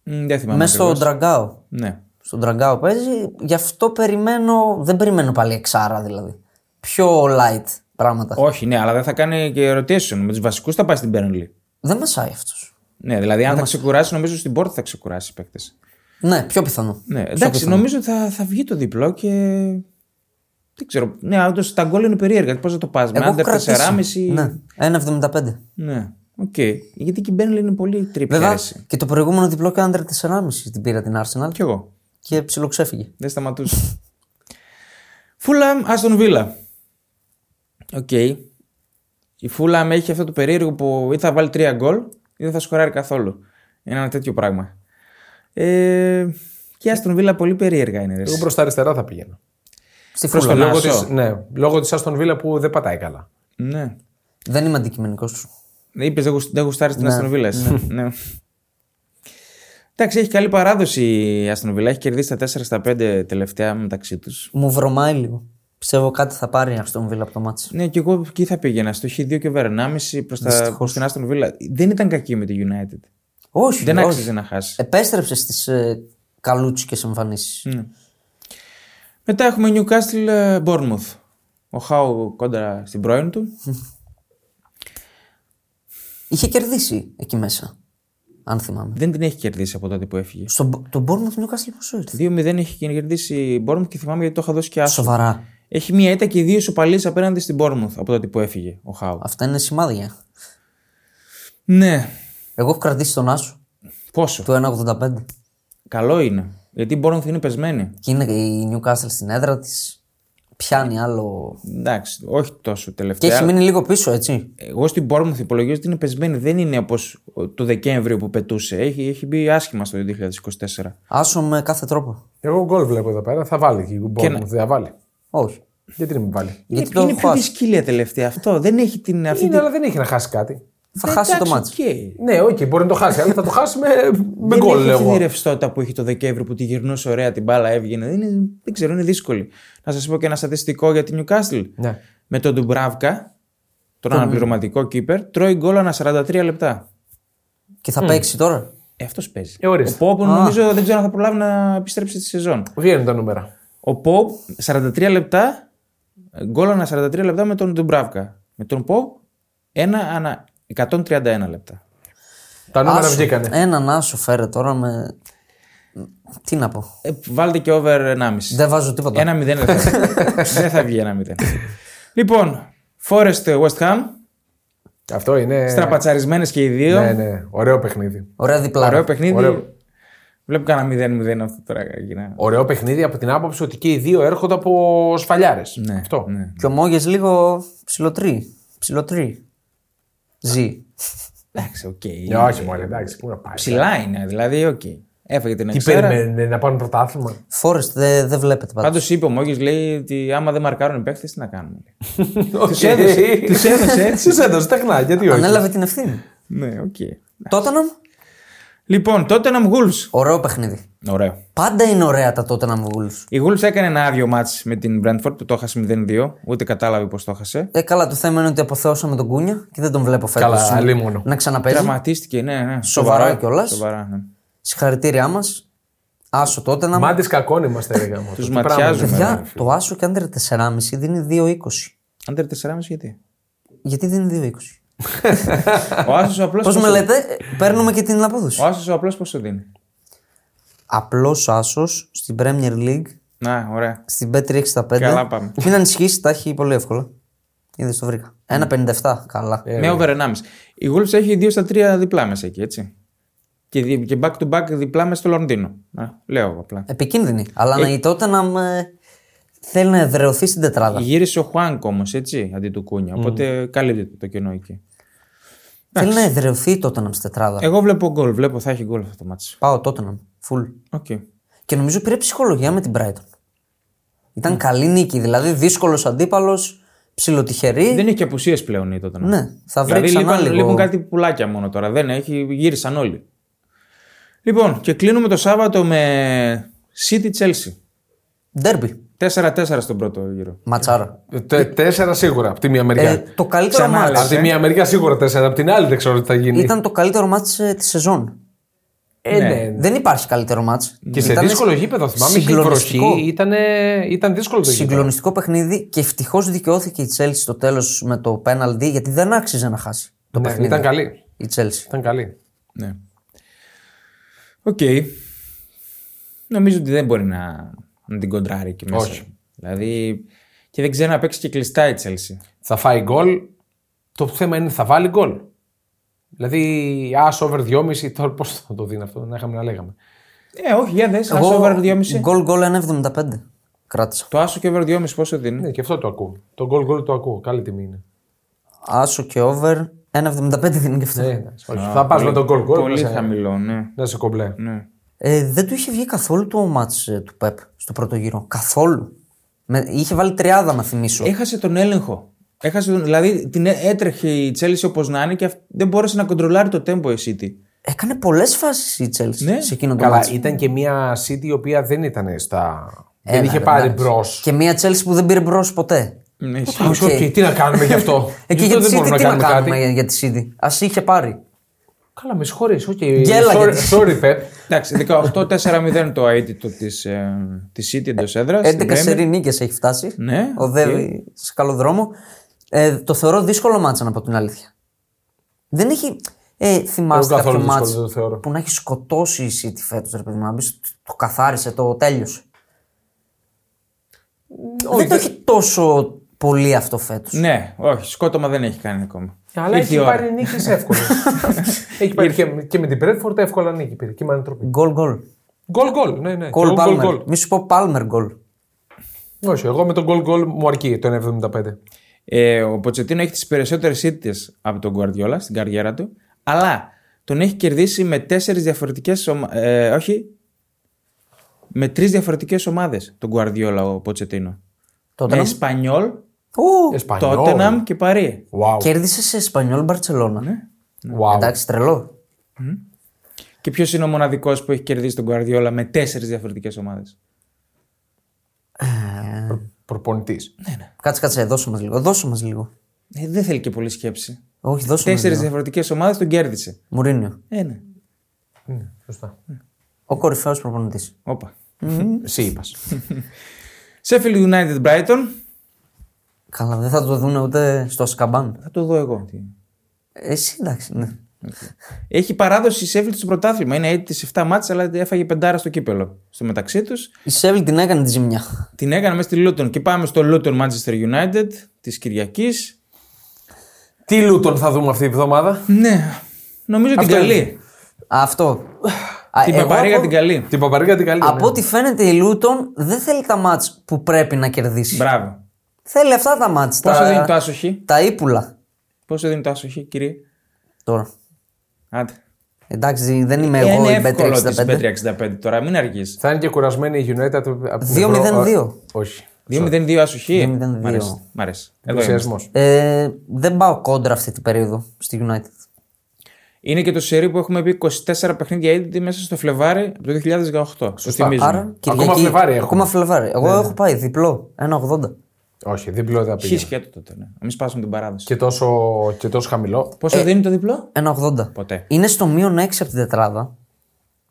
Μ, δεν θυμάμαι Μέσα στο ακριβώς. Ντραγκάο. Ναι. Στον Ντραγκάο παίζει. Γι' αυτό περιμένω. Δεν περιμένω πάλι εξάρα δηλαδή. Πιο light πράγματα. Όχι, ναι, αλλά δεν θα κάνει και rotation. Με τους βασικούς θα πάει στην Burnley. Δεν μεσάει αυτό. Ναι, δηλαδή αν θα ξεκουράσει, νομίζω στην πόρτα θα ξεκουράσει οι παίκτες. Ναι, πιο πιθανό. Ναι, εντάξει, νομίζω ότι θα, θα βγει το διπλό και. Δεν ξέρω. Ναι, όντως τα γκολ είναι περίεργα. Πώς θα το πας, με Εγώ under κρατήσω. 4,5. Ναι, 1,75. ναι. Οκ. Γιατί και η Burnley είναι πολύ τρύπια. Βέβαια αίρεση. και το προηγούμενο διπλό και under 4,5 την πήρα την Arsenal Κι εγώ. και ψιλοξέφυγε. Δεν σταματούσε. Φούλαμ, Άστον Βίλα. Οκ. Η Φούλαμ έχει αυτό το περίεργο που ή θα βάλει τρία γκολ ή δεν θα σκοράρει καθόλου. Είναι ένα τέτοιο πράγμα. Ε, και η Άστον Βίλα πολύ περίεργα είναι. ρε. Εγώ προς τα αριστερά θα πήγαινα. Στη Προς φούλα. τον Λόγω Άσο. της, ναι, λόγω της Άστον Βίλα που δεν πατάει καλά. Ναι. Δεν είμαι αντικειμενικός σου. Είπες δεν, γουσ- δεν γουστάρεις την Άστον Βίλα. Ναι. Εντάξει, έχει καλή παράδοση η Άστον Βίλα. Έχει κερδίσει τα 4 στα 5 τελευταία μεταξύ τους. Μου βρωμάει λίγο. Πιστεύω κάτι θα πάρει αυτό Βίλα από το μάτσι. Ναι, και εγώ εκεί θα πήγαινα. Στο Χ2 και Βερνάμιση προς Δυστυχώς. την Άστον Βίλα. Δεν ήταν κακή με τη United. Όχι, Δεν όχι. άξιζε να χάσει. Επέστρεψε στις ε, καλούτσικε εμφανίσεις. Ναι. Μετά έχουμε Newcastle ε, Bournemouth. Ο Χάου κόντρα στην πρώην του. Είχε κερδίσει εκεί μέσα. Αν θυμάμαι. Δεν την έχει κερδίσει από τότε που έφυγε. Στο, το Bournemouth Newcastle πόσο ήρθε. 2-0 έχει κερδίσει η Bournemouth και θυμάμαι γιατί το είχα δώσει και άσο. Σοβαρά. Έχει μία ήττα και δύο ισοπαλίε απέναντι στην Bournemouth από τότε που έφυγε ο Χάου. Αυτά είναι σημάδια. Ναι. Εγώ έχω κρατήσει τον Άσο Πόσο; του 1,85. Καλό είναι. Γιατί η Bournemouth είναι πεσμένη. Και είναι η Newcastle στην έδρα της. Πιάνει άλλο. Εντάξει, όχι τόσο Και τελευταία. έχει μείνει λίγο πίσω, έτσι. Εγώ στην Bournemouth υπολογίζω ότι είναι πεσμένη. Δεν είναι όπως το Δεκέμβριο που πετούσε. Έχει, έχει μπει άσχημα στο 2024. Άσο με κάθε τρόπο. Εγώ γκολ βλέπω εδώ πέρα. Θα βάλει και η γκολ να- μου. Δεν θα βάλει. Όχι. Γιατί δεν με βάλει. Γιατί είναι το είναι έχω πιο χάσει. δυσκύλια τελευταία αυτό. Δεν έχει την. Αυτή Είναι, την... αλλά δεν έχει να χάσει κάτι. Θα χάσει το Εντάξει, μάτσο. οκ. Ναι, όχι, μπορεί να το χάσει, αλλά θα το χάσει με, με Δεν γκολ, έχει λέω αυτή εγώ. τη ρευστότητα που έχει το Δεκέμβρη που τη γυρνούσε ωραία την μπάλα, έβγαινε. Είναι, δεν ξέρω, είναι δύσκολη. Να σας πω και ένα στατιστικό για την Newcastle. Ναι. Με τον Ντουμπράβκα, τον αναπληρωματικό κίπερ, τρώει γκολ ανά 43 λεπτά. Και θα παίξει τώρα. Ε, αυτός παίζει. Ε, ορίστε. Ο Πόπ νομίζω δεν ξέρω αν θα προλάβει να επιστρέψει στη σεζόν. Βγαίνουν τα νούμερα. Ο Πόπ 43 λεπτά, γκολ ανά 43 λεπτά με τον Ντουμπράβκα. Με τον Πόπ ένα ανά 131 λεπτά. Τα νούμερα Άσο. βγήκανε. Έναν άσο φέρε τώρα με. Τι να πω. Ε, βάλτε και over 1,5. Δεν βάζω τίποτα. Ένα 0 δεν θα, δεν θα βγει ένα 0. Λοιπόν, Forest West Ham, Αυτό είναι. στραπατσαρισμένες και οι δύο. Ναι, ναι. Ωραίο παιχνίδι. Ωραία διπλά. Ωραίο παιχνίδι. Ωραίο. Βλέπω κανένα 0-0 αυτό τώρα. Γίνα. Ωραίο παιχνίδι από την άποψη ότι και οι δύο έρχονται από σφαλιάρες. Ναι, Αυτό. ναι. Και ο Μόγες λίγο ψιλοτρί. Ψιλοτρί. Ζει. Εντάξει, οκ. Ε, όχι, μόνο εντάξει, πού να πάει. Ψηλά είναι, δηλαδή, οκ. Έφαγε την Τι εξέρα. περιμένουν να πάρουν πρωτάθλημα; Φόρεστ δεν δεν βλέπετε πάντως. Πάντως είπε ο Μόγη, λέει ότι άμα δεν μαρκάρουν οι παίχτε, τι να κάνουμε. Τους έδωσε, τους έδωσε έτσι. Τους έδωσε τεχνά, γιατί όχι. Ανέλαβε την ευθύνη. ναι, οκ. Τότεναμ, Λοιπόν, τότε να Wolves. ωραίο παιχνίδι. Ωραίο. Πάντα είναι ωραία τα Tottenham Wolves. Η Wolves έκανε ένα άδειο μάτς με την Brentford που το έχασε 0-2. Ούτε κατάλαβε πώ το έχασε. Ε, καλά, το θέμα είναι ότι αποθεώσαμε τον Κούνια και δεν τον βλέπω φέτος. Καλά, αλλήμωνο. Να ξαναπέζει. Τραυματίστηκε, ναι, ναι. Σοβαρά κιόλας. Σοβαρά, ναι. Συγχαρητήριά μας. Άσο Tottenham. Μάτι κακών είμαστε, ρε γάμο. Τους Τι ματιάζουμε. πράγματα. Παιδιά, το Άσο και άντρε 4,5 δίνει 2,20. Άντερ 4,5 γιατί; Γιατί δίνει 2,20. Ο Άσος απλώ. Πώς με λέτε, ε, παίρνουμε και την απόδοση. Ο Άσος απλώ πόσο δίνει. Απλός Άσος στην Premier League, Να, ωραία. στην Bet365. Καλά πάμε. Μην ανησυχήσει, τα έχει πολύ εύκολα. Είδες το βρήκα. 1,57. Καλά. με over 1,5. Η Wolves έχει 2 στα 3 διπλά μέσα εκεί, έτσι. Και, δι- και back to back διπλά μέσα στο Λονδίνο. Να, λέω εγώ απλά. Επικίνδυνη. Αλλά να η Tottenham ε, θέλει να εδρεωθεί στην τετράδα. Γύρισε ο Χουάνκ όμως, έτσι, αντί του Κούνια. Οπότε καλύπτεται το κενό εκεί. Θέλει να εδρεωθεί η Tottenham στην τετράδα. Εγώ βλέπω γκολ. Βλέπω θα έχει γκολ αυτό το μάτσο. Πάω Tottenham. Full. OK. Και νομίζω πήρε ψυχολογία με την Brighton. Ήταν καλή νίκη. Δηλαδή δύσκολος αντίπαλος, ψιλοτυχερή. Δεν έχει και απουσίες πλέον η τότε. Ναι, θα βρει δηλαδή, ξανά λείπουν, λίγο. λείπουν κάτι πουλάκια μόνο τώρα. Δεν έχει, γύρισαν όλοι. Λοιπόν, και κλείνουμε το Σάββατο με City Chelsea. Ντέρμπι. 4-4 στον πρώτο γύρο. Ματσάρα. Τε- Τέσσερα σίγουρα από τη μία μεριά. Ε, το καλύτερο Ξανά ματς λες, από τη μία μεριά σίγουρα τέσσερα. Από την άλλη δεν ξέρω τι θα γίνει. ήταν το καλύτερο ματς ε, της σεζόν. Ε, ναι. Δεν υπάρχει καλύτερο ματς. Και σε Ήταν δύσκολο γήπεδο θυμάμαι. Είχε συγκλονιστικό. βροχή. Ήταν, ήταν δύσκολο το γήπεδο. Συγκλονιστικό παιχνίδι και ευτυχώς δικαιώθηκε η Chelsea στο τέλος με το πέναλτι γιατί δεν άξιζε να χάσει το Ναι, παιχνίδι. ήταν καλή. Η Chelsea. Ήταν καλή. Ναι. Οκ. Νομίζω ότι δεν μπορεί να, να την κοντράρει εκεί μέσα. Όχι. Δηλαδή. Και δεν ξέρει να παίξει και κλειστά η Chelsea. Θα φάει γκολ. Το θέμα είναι θα βάλει γκολ. Δηλαδή, ας over 2,5 τώρα πώς θα το δίνει αυτό, να είχαμε να λέγαμε. Ε, όχι, για δες. Άσο over 2,5. γκολ γκολ 1,75 κράτησα. Το άσο και over 2,5 πόσο δίνει; Ναι, και αυτό το ακούω. Το γκολ γκολ το ακούω. Καλή τιμή είναι. Άσο και over 1,75 δίνει και αυτό. Ε, εντάξει, όχι. θα πας με τον γκολ γκολ. Πολύ να σε- χαμηλό, ναι. Να σε κομπλέ. ναι. Ε, δεν του είχε βγει καθόλου το μάτς ε, του Πεπ στο πρώτο γύρο. Καθόλου. Με, είχε βάλει τριάδα να θυμίσω. Έχασε τον έλεγχο. Έχασε τον, δηλαδή την έ- έτρεχε η Chelsea όπως να είναι και αυ- δεν μπόρεσε να κοντρολάρει το tempo η City. Έκανε πολλές φάσεις η Chelsea Ναι. σε εκείνο το Καλά, ματς. ήταν και μια City η οποία δεν ήταν στα. δεν Έλα, είχε ρε, πάρει εντάξει. μπρος. Και μια Chelsea που δεν πήρε μπρος ποτέ. Ναι, ισχύει. Οκ. Όχι, όχι, τι να κάνουμε γι' αυτό; Ε, και Γι' για αυτό τη δεν City μπορούμε τι να να κάνουμε κάνουμε κάτι. για, για τη City; Α είχε πάρει. Καλά, με συγχωρείς, οκ. Γέλα, Sorry, γιατί- sorry, Pep. Εντάξει, 18-4-0 το αίτητο της ε, της City εντός έδρας. 11 σερή νίκες έχει φτάσει. Ναι, Οδεύει σε καλό δρόμο. Ε, το θεωρώ δύσκολο μάτσα να πω την αλήθεια. Δεν έχει. Ε, θυμάστε Εγώ καθόλου κάποιο δύσκολο μάτς δεν το θεωρώ. που να έχει σκοτώσει η City φέτος, ρε παιδί μου, να μπεις, το καθάρισε, το τέλειωσε. δεν το έχει τόσο πολύ αυτό φέτος. Ναι, όχι, σκότωμα δεν έχει κάνει ακόμα. Αλλά Ήρθε η έχει ώρα. πάρει νίκες εύκολα. έχει πάρει και, και με την Brentford εύκολα νίκη πήρε. Και με ανατροπή. Γκολ γκολ. Γκολ γκολ, ναι, ναι. Γκολ Γκολ, γκολ, Πάλμερ. γκολ. Μη σου πω Πάλμερ γκολ. Όχι, εγώ με τον γκολ γκολ μου αρκεί το 1,75. Ε, ο Ποτσετίνο έχει τις περισσότερες ήττες από τον Guardiola στην καριέρα του, αλλά τον έχει κερδίσει με τέσσερις διαφορετικές ε, όχι. Με τρεις διαφορετικές ομάδες τον Guardiola ο Ποτσετίνο. Τότε Με Εσπανιόλ, Ου, Εσπανιόλ. Τότεναμ και Παρί. Wow. Κέρδισες σε Εσπανιόλ Μπαρσελόνα. Ναι. Wow. Εντάξει, τρελό. Και ποιος είναι ο μοναδικός που έχει κερδίσει τον Guardiola με τέσσερις διαφορετικές ομάδες; Προπονητής. Κάτσε, κάτσε, δώσε μας λίγο. Δώσε μας λίγο. Ε, δεν θέλει και πολύ σκέψη. Όχι, δώσε μας Τέσσερις λίγο. διαφορετικές ομάδες τον κέρδισε. Μουρίνιο. Ε, ναι. Σωστά. Ο κορυφαίος προπονητής. Όπα. Εσύ είπα. Sheffield United Brighton. Καλά, δεν θα το δουν ούτε στο Σκαμπάν. Θα το δω εγώ. Τι. Εσύ εντάξει, ναι. Έχει παράδοση η Sheffield στο πρωτάθλημα. Είναι έτοιμη σε 7 μάτια, αλλά έφαγε πεντάρα στο κύπελο. Στο μεταξύ τους Η Σέβιλ την έκανε τη ζημιά. την έκανα μέσα στη Luton. Και πάμε στο Luton Manchester United της Κυριακής. Τι Λούτον θα δούμε αυτή τη βδομάδα. Ναι, νομίζω την Αυτό καλή. Αυτό. Α, Την εγώ Παπαρίγα από- την καλή. Την Παπαρίκα την καλή. Από ναι. ό,τι φαίνεται η Λούτον δεν θέλει τα μάτς που πρέπει να κερδίσει. Μπράβο. Θέλει αυτά τα μάτς. Πόσο τα... δίνει το άσοχη; Τα ύπουλα. Πόσο δίνει το άσοχη, κύριε; Τώρα. Άντε. Εντάξει, δεν είμαι Ε, εγώ είναι η εύκολο τη Bet65. Bet65 τώρα, μην αργείς. Θα είναι και κουρασμένη η United από από την 2-0-2. Ευρώ- Όχι. 2-0-2 άσοχη. 2-0-2. Μ' αρέσει. Μ' αρέσει. Εδώ Ενθουσιασμός. είμαστε. Ε, δεν πάω κόντρα αυτή την περίοδο στη United. Είναι και το σερί που έχουμε πει 24 παιχνίδια ήδη μέσα στο Φλεβάρι από το 2018. Το θυμίζουμε. Άρα, Ακόμα Φλεβάρι έχουμε. Ακόμα Φλεβάρι. Εγώ έχω πάει διπλό. 1,80. Όχι, διπλό δεν Χι πήγε. σκέτο τότε. Ναι. Να μην σπάσουμε την παράδοση. Και τόσο, και τόσο χαμηλό. Πόσο δίνει το διπλό; 1,80. Ποτέ. Είναι στο μείον 6 από την τετράδα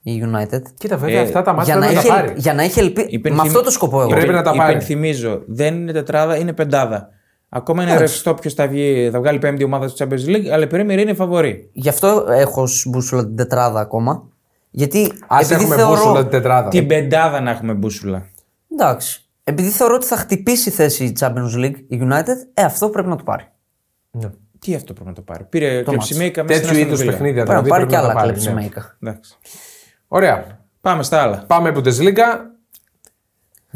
η United. Κοίτα, βέβαια Ε, αυτά τα Για μάτια να, πρέπει να έχει, τα πάρει. για να έχει ελπίδα. Υπενθυμ- Με αυτό το σκοπό εγώ. Πρέπει Υπεν- να τα πάρει. Υπενθυμίζω, δεν είναι τετράδα, είναι πεντάδα. Ακόμα είναι ρευστό ποιος θα, βγει, θα βγάλει πέμπτη ομάδα στο Champions League, αλλά η Premier είναι φαβορή. Γι' αυτό έχω ως μπούσουλα την τετράδα ακόμα. Γιατί Ας επειδή έχουμε θεωρώ... μπούσουλα την τετράδα. Την πεντάδα να έχουμε μπούσουλα. Εντάξει. Επειδή θεωρώ ότι θα χτυπήσει θέση η Champions League η United, ε, αυτό πρέπει να το πάρει. Ναι. Τι αυτό πρέπει να το πάρει. Πήρε κλεψιμέικα μέσα στην Τέτοιου είδους Aston Villa. παιχνίδια Πρέπει να δηλαδή πάρει πρέπει και να τα άλλα πάρει. κλέψη ναι. μέικα. Εντάξει. Ωραία. Πάμε στα άλλα. Πάμε Bundesliga.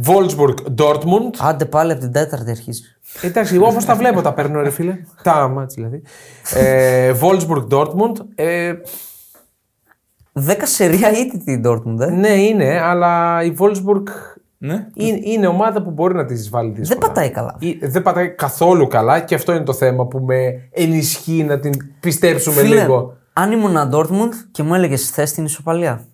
Wolfsburg Dortmund. Άντε πάλι από την τέταρτη αρχίζει. Εντάξει, εγώ όπως τα βλέπω τα παίρνω, ρε φίλε. τα μάτς δηλαδή. Ε, Wolfsburg Dortmund. Ε, Δέκα σερία ήττη την Dortmund, ε. ναι, είναι, αλλά η Wolfsburg Ναι. είναι, είναι ομάδα που μπορεί να τη βάλει δύσκολα. Δεν πατάει καλά. Ή- Δεν πατάει καθόλου καλά και αυτό είναι το θέμα που με ενισχύει να την πιστέψουμε Φίλε, λίγο. αν ήμουν Dortmund και μου έλεγες θες την ισοπαλία.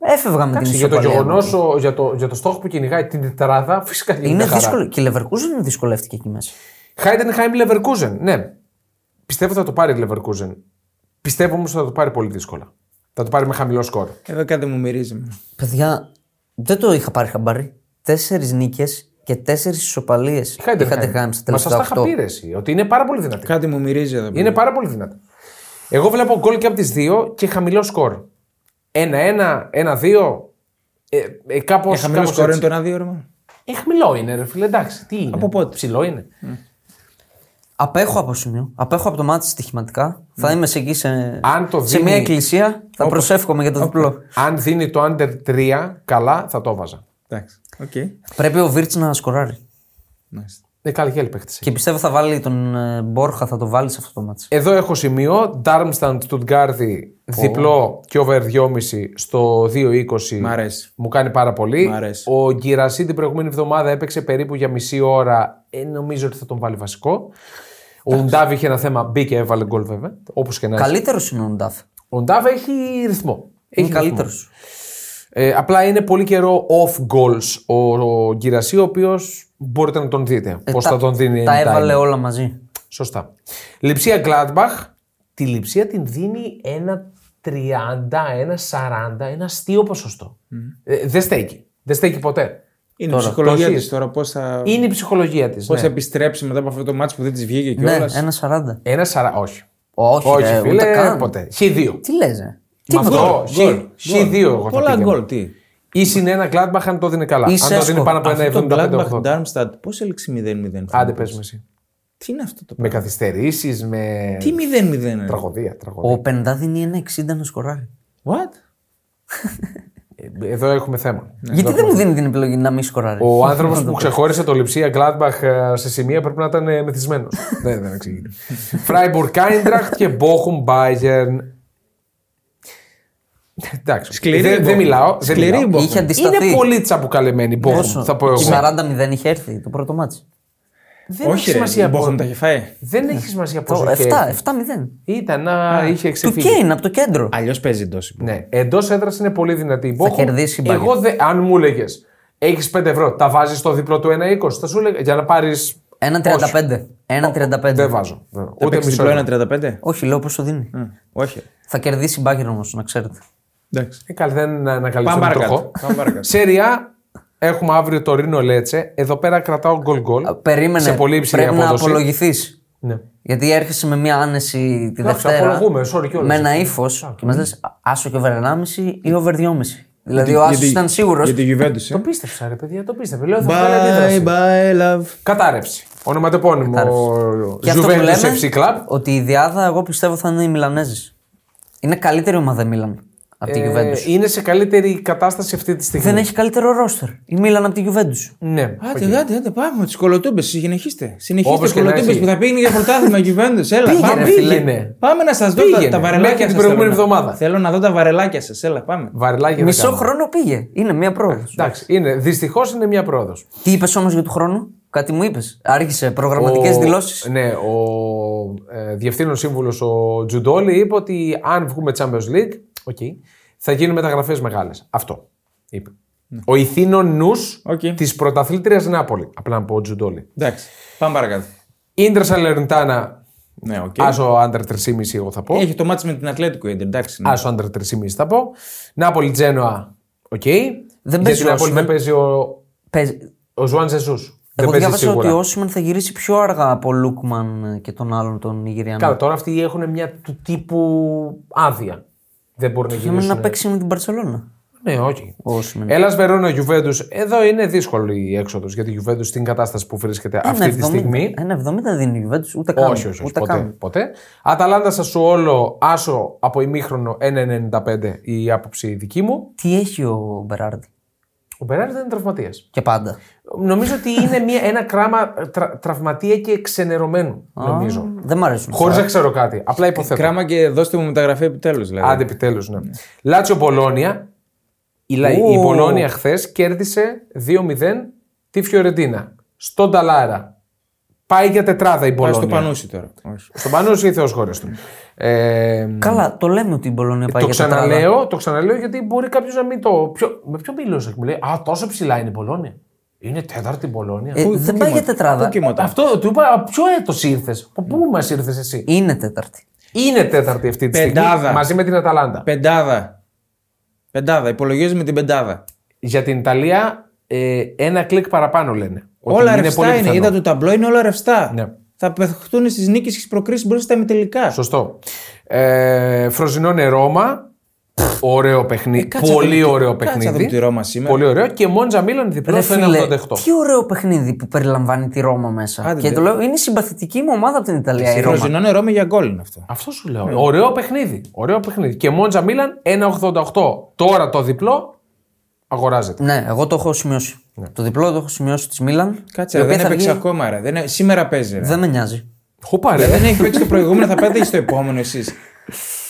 Έφευγα με την Εντάξει, για το ισοπαλία. γεγονός, για, το, για το στόχο που κυνηγάει την τετράδα, φυσικά είναι, Είναι μια χαρά. δύσκολο. Και η Leverkusen δυσκολεύτηκε εκεί μέσα. Χάιντενχάιμ Leverkusen. Ναι. Πιστεύω θα το πάρει η Leverkusen. Πιστεύω όμως θα το πάρει πολύ δύσκολα. Θα το πάρει με χαμηλό σκορ. Εδώ κάτι μου μυρίζει. Παιδιά, δεν το είχα πάρει χαμπάρι. Τέσσερις νίκες και τέσσερις ισοπαλίες. Είχατε κάνει στα Μα σας τα τελευταία είχα 8. πει ρε, εσύ, ότι είναι πάρα πολύ δυνατή. Κάτι μου μυρίζει εδώ. Είναι πάρα πολύ δυνατή. Εγώ βλέπω γκολ και από τις δύο και χαμηλό σκορ. Ένα-ένα, ένα-δύο. Ε, ε, κάπως, Ε, χαμηλό κάπως σκορ είναι έτσι. το 1-2 ρε. Ε, χαμηλό είναι, ρε φίλε, εντάξει. Τι είναι. Από πότε; Ψηλό είναι. Απέχω από σημείο. Απέχω από το ματς στοιχηματικά. Θα είμαι σε εκεί σε, Αν το σε δίνει- μια εκκλησία. Θα προσεύχομαι για το διπλό. Αν δίνει το under 3, καλά, θα το 'βαζα. Εντάξει. Οκ. Πρέπει ο Βίρτς να σκοράρει. Μάλιστα. Ε, καλά, και άλλοι παίχτες Και πιστεύω θα βάλει τον ε, Μπόρχα, θα το βάλει σε αυτό το ματς. Εδώ έχω σημείο. Darmstadt Stuttgart διπλό και over 2,5 στο 2,20. Μ' αρέσει. Μου κάνει πάρα πολύ. Μ' αρέσει. Ο Γκυρασί την προηγούμενη εβδομάδα έπαιξε περίπου για μισή ώρα. Ε, νομίζω ότι θα τον βάλει βασικό. Ο Ουντάβ είχε ένα θέμα, μπήκε, έβαλε γκολ βέβαια. Όπως και να έχει. Καλύτερο είναι ο Νταφ. Ο Ουντάβ έχει ρυθμό. Είναι Έχει καλύτερος. Ρυθμό. Ε, απλά είναι πολύ καιρό off goals ο, ο Γκυρασί, ο οποίος μπορείτε να τον δείτε. Πώς θα τον δίνει. Ε, Τα anytime. έβαλε όλα μαζί. Σωστά. Λειψία Gladbach. Τη λειψία την δίνει ένα 30, ένα 40, ένα αστείο ποσοστό. Ε, δεν στέκει. Δεν στέκει ποτέ. Είναι Τώρα, η ψυχολογία το της έχεις. τώρα. Πώς θα, Είναι η ψυχολογία της. πώς θα Ναι. επιστρέψει μετά από αυτό το μάτσο που δεν της βγήκε Ναι, κιόλας; ένα 40. Ένα 40, όχι. Όχι, όχι, ρε, φίλε, ούτε καν. ποτέ. Χ2. Τι λες, ε; Με αυτό, Χ- Χ2 εγώ θα Πολλά πήγαινα. γκολ, τι. Ή συν ένα Gladbach αν το δίνει καλά. Ή αν το Σέσκο. δίνει πάνω από ένα Αυτό το 75-80. Gladbach Darmstadt πώς έλεξε 0-0. Άντε πες με εσύ. Τι είναι αυτό το Με πράγμα; καθυστερήσεις, με. Τι 0-0. ρε. Τραγωδία, τραγωδία. Ο Πεντά δίνει ένα 60 να σκοράρει. What? Ε, Εδώ έχουμε θέμα. Γιατί δεν μου δίνει την επιλογή να μην σκοράρει; Ο άνθρωπος που ξεχώρισε το λειψία Gladbach ε, σε σημεία πρέπει να ήταν ε, μεθυσμένος. δεν, δεν εξηγείται. Freiburg Eintracht και Bochum Bayern. Εντάξει. Σκληρή δεν, η δεν Bochum. μιλάω. Δεν Σκληρή μιλάω. η Bochum. Είχε αντισταθεί. Είναι πολύ τσαμπουκαλεμένη η Bochum, Πόσο; θα πω εγώ. 40-0 είχε έρθει το πρώτο μάτι. Δεν έχει Όχι, ρε, σημασία η Bochum πόσο- τα έχει φάει. Δεν έχει σημασία πόσο Το είχε 7, έρθει. 7-0. Ήταν να είχε Του ξεφύγει. Κέιν από το κέντρο. Αλλιώς παίζει εντός. Ναι, εντός έδρας είναι πολύ δυνατή. η Bochum. κερδίσει η Bayern. Εγώ, δε, αν μου έλεγες, έχεις 5 ευρώ, τα βάζεις στο διπλό του 1,20, θα σου έλεγα για να πάρεις. 1-35. 1-35. Δεν βάζω. Δεν- Θα Ούτε παίξεις μισό. διπλό ευρώ. 1,35. Όχι, λέω πόσο δίνει. Μ, Όχι. Θα κερδίσει η Bayern όμως, να ξέρετε. Εντάξει. Ε, καλά, δεν Πάμε ανακαλύψουμε το παρακάτω. τροχό. Πάμε παρακάτω. Σέρια, έχουμε αύριο το Ρήνο Λέτσε. Εδώ πέρα κρατάω γκολ γκολ. Περίμενε. Σε πολύ υψηλή Πρέπει να απόδοση. απολογηθείς. Ναι. Γιατί έρχεσαι με μια άνεση τη Εντάξει, Δευτέρα. απολογούμε, sorry κιόλας. με ένα ύφος και μας λες άσο και over 1,5 ή over 2,5. Δηλαδή ο Άσος ήταν σίγουρος. Για τη Juventus. Το ε. πίστεψα, ρε παιδιά, το πίστεψα. Λέω, θα βγάλει αντίδραση. Bye bye love. Κατάρρευση. Ονοματεπώνυμο Και αυτό που Juventus λέμε FC Club. ότι η Διάδα εγώ πιστεύω θα είναι οι Μιλανέζοι. Είναι καλύτερη ομάδα η Μίλαν από τη Ε, Juventus. είναι σε καλύτερη κατάσταση αυτή τη στιγμή. Δεν έχει καλύτερο ρόστερ. Η Μίλαν από τη Juventus. Ναι. Άντε, άντε, άντε, πάμε. Τις κολοτούμπες, συνεχίστε. Συνεχίστε Όπως τι και να κολοτούμπες έχει. που θα πήγαινε για πρωτάθλημα Juventus. Έλα, Πήγαινε, πάμε. ρε φίλε. Πήγαινε. Πάμε να σας δω τα, Πήγαινε. τα βαρελάκια Μέχρι την σας προηγούμενη θέλω να- εβδομάδα. Θέλω να δω τα βαρελάκια σας. Έλα, πάμε. Βαρελάκι δεν Μισό κάνω. χρόνο πήγε. Είναι μία πρόοδος. Εντάξει, είναι. Δυστυχώς είναι μια πρόοδος. Τι είπες όμως για του χρόνου, κάτι μου είπες. Άρχισε προγραμματικές δηλώσεις. Ναι, ο ε, διευθύνων σύμβουλος ο Τζουντόλη είπε ότι αν βγούμε Champions League, okay, θα γίνουν μεταγραφές μεγάλες. Αυτό είπε. Ο ηθήνων νους Οκ. της πρωταθλήτριας Νάπολη. Απλά να πω ο Τζουντόλη. Εντάξει, πάμε παρακάτω. Ίντρα Σαλερνιτάνα, Ναι, οκ. άσο άντρα 3,5 εγώ θα πω. Έχει το μάτι με την Ατλέτικο Ιντερ, εντάξει. ναι. Άσο άντρα 3,5 θα πω. Νάπολη Τζένοα, οκ. Δεν Για παίζει την ο Νάπολη δεν Όσιμεν. παίζει ο, Παίζει... ο Ζουάν Ζεσούς. Δεν Εγώ παίζεις διάβασα σίγουρα. ότι ο Όσιμεν θα γυρίσει πιο αργά από Λούκμαν και τον άλλον τον Νιγηριανό. Καλά, τώρα αυτοί έχουν μια του τύπου άδεια. Δεν μπορεί να Θέλει γυρίσουν. να παίξει με την Παρσελόνα. Ναι, όχι. Ο Όσιμεν. Έλλα Βερόνα Γιουβέντους. Εδώ είναι δύσκολη η έξοδος για τη Γιουβέντους στην κατάσταση που βρίσκεται αυτή τη στιγμή. Ένα 70 δίνει η Juventus, ούτε καν. Όχι, όχι, όχι ούτε ποτέ, καν. ποτέ. Αταλάντα Σασουόλο, άσο από ημίχρονο 1,95 η άποψη δική μου. Τι έχει ο Μπεράρντι; Ο Μπεράρντι είναι τραυματίας. Και πάντα. Νομίζω ότι είναι μια, ένα κράμα τρα, τραυματία και ξενερωμένου. Νομίζω. Α, Δεν μ' αρέσουν. Χωρίς να ξέρω κάτι. Απλά υποθέτω. Κράμα και δώστε μου μεταγραφή επιτέλους. Δηλαδή. Άντε επιτέλους, ναι. Λάτσιο Πολώνια. Η, Λα- η Πολώνια χθες κέρδισε 2-0 τη Φιωρεντίνα. Στον Ταλάρα. Πάει για τετράδα η Πάει στο Πολώνια. πανούσι τώρα. Όχι. Στον Πανούσι ή Θεός χώρε του. Ε, Καλά, το λέμε ότι η Μπολόνια πάει το, για τετράδα. ξαναλέω, το ξαναλέω γιατί μπορεί κάποιος να μην το. Ποιο, με ποιο μιλούσε και μου λέει Α, τόσο ψηλά είναι η Πολώνια. Είναι τέταρτη η Πολώνια. Ε, δεν πάει για τετράδα. Πού κοιμόταν. Αυτό του είπα, από ποιο έτος ήρθες, από πού μας ήρθες εσύ; Είναι τέταρτη. Είναι τέταρτη αυτή τη στιγμή Πεντάδα. μαζί με την Αταλάντα. Πεντάδα. Πεντάδα. Υπολογίζουμε την πεντάδα. Για την Ιταλία ε, ένα κλικ παραπάνω λένε. Ότι όλα είναι ρευστά πολύ είναι. πιθανό. Είδα το ταμπλό, είναι όλα ρευστά. Ναι. Θα παιχτούν στις νίκες και στις προκρίσεις μπροστά στα ημιτελικά. Σωστό. Ε, Φροζινόνε Ρώμα. Ωραίο παιχνίδι. κάτσε να πολύ δούμε- ωραίο κάτσε να παιχνίδι. δούμε τη Ρώμα σήμερα. Πολύ ωραίο. Και Μόντζα Μίλαν διπλό Ρε στο φίλε, 1,88. τι ωραίο παιχνίδι που περιλαμβάνει τη Ρώμα μέσα. Άντε, και δε. το λέω, είναι η συμπαθητική μου ομάδα από την Ιταλία η Η Ρώμα. Ροζινό νερό με για γκολ είναι αυτό. Αυτό σου λέω. Ωραίο παιχνίδι. Ωραίο παιχνίδι. Και Μόντζα Μίλαν 1,88. Τώρα το διπλό αγοράζεται. Ναι, εγώ το έχω σημειώσει. Το διπλό το έχω σημειώσει της Μίλαν. Κάτσε, η ρε, οποία δεν θα έπαιξε βγει- ακόμα. Ρε. Δεν... Σήμερα παίζει. Ρε. Δεν με νοιάζει. Χουπά, ρε. Δεν έχει παίξει το προηγούμενο, θα πάτε στο επόμενο εσείς.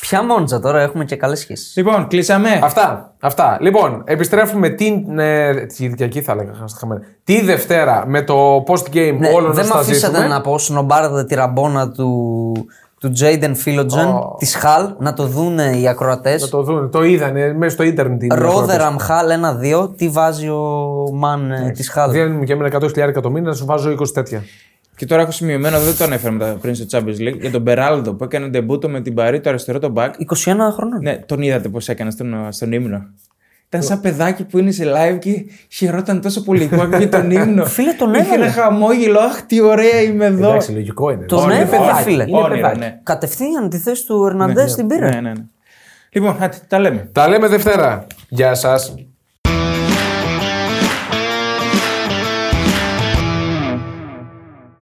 Ποια μόντζα τώρα έχουμε και καλές σχέσεις. Λοιπόν, κλείσαμε. Αυτά, αυτά. Λοιπόν, επιστρέφουμε την. Ε, τη Κυριακή θα έλεγα. χαμένα. Τη Δευτέρα με το post game Ναι, όλων δεν με θα αφήσατε ζήσουμε. να πω σνομπάρδα τη ραμπόνα του, του Τζέιντεν Φίλοτζεν Oh. της Χαλ να το δούνε οι ακροατές. Να το δουν. Το είδανε μέσα στο ίντερνετ. είναι οι Ρόδεραμ Χαλ 1-2. Τι βάζει ο Μαν της Χαλ. Δίνουν και εμένα 100.000 το μήνα, να σου βάζω 20 τέτοια. Και τώρα έχω σημειωμένο, δεν το ανέφερα μετά πριν στο Champions League, για τον Μπεράλδο που έκανε ντεμπούτο με την Παρή, το αριστερό τον back. 21 χρονών. Ναι, τον είδατε πώς έκανε στον, στον ύμνο. Ήταν σαν παιδάκι που είναι σε live και χαιρόταν τόσο πολύ που άκουγε τον ύμνο. Φίλε, τον Είχε έβαλε. ένα χαμόγελο, αχ τι ωραία είμαι εδώ. Εντάξει, λογικό είναι. Τον Είναι έβαλε, παιδάκι, φίλε. Είναι Όνειρο, παιδάκι. ναι. Κατευθείαν τη θέση του Ερναντές την πήρε. Ναι, ναι, ναι. Λοιπόν, άντε, τα λέμε. Τα λέμε Δευτέρα. Γεια σας.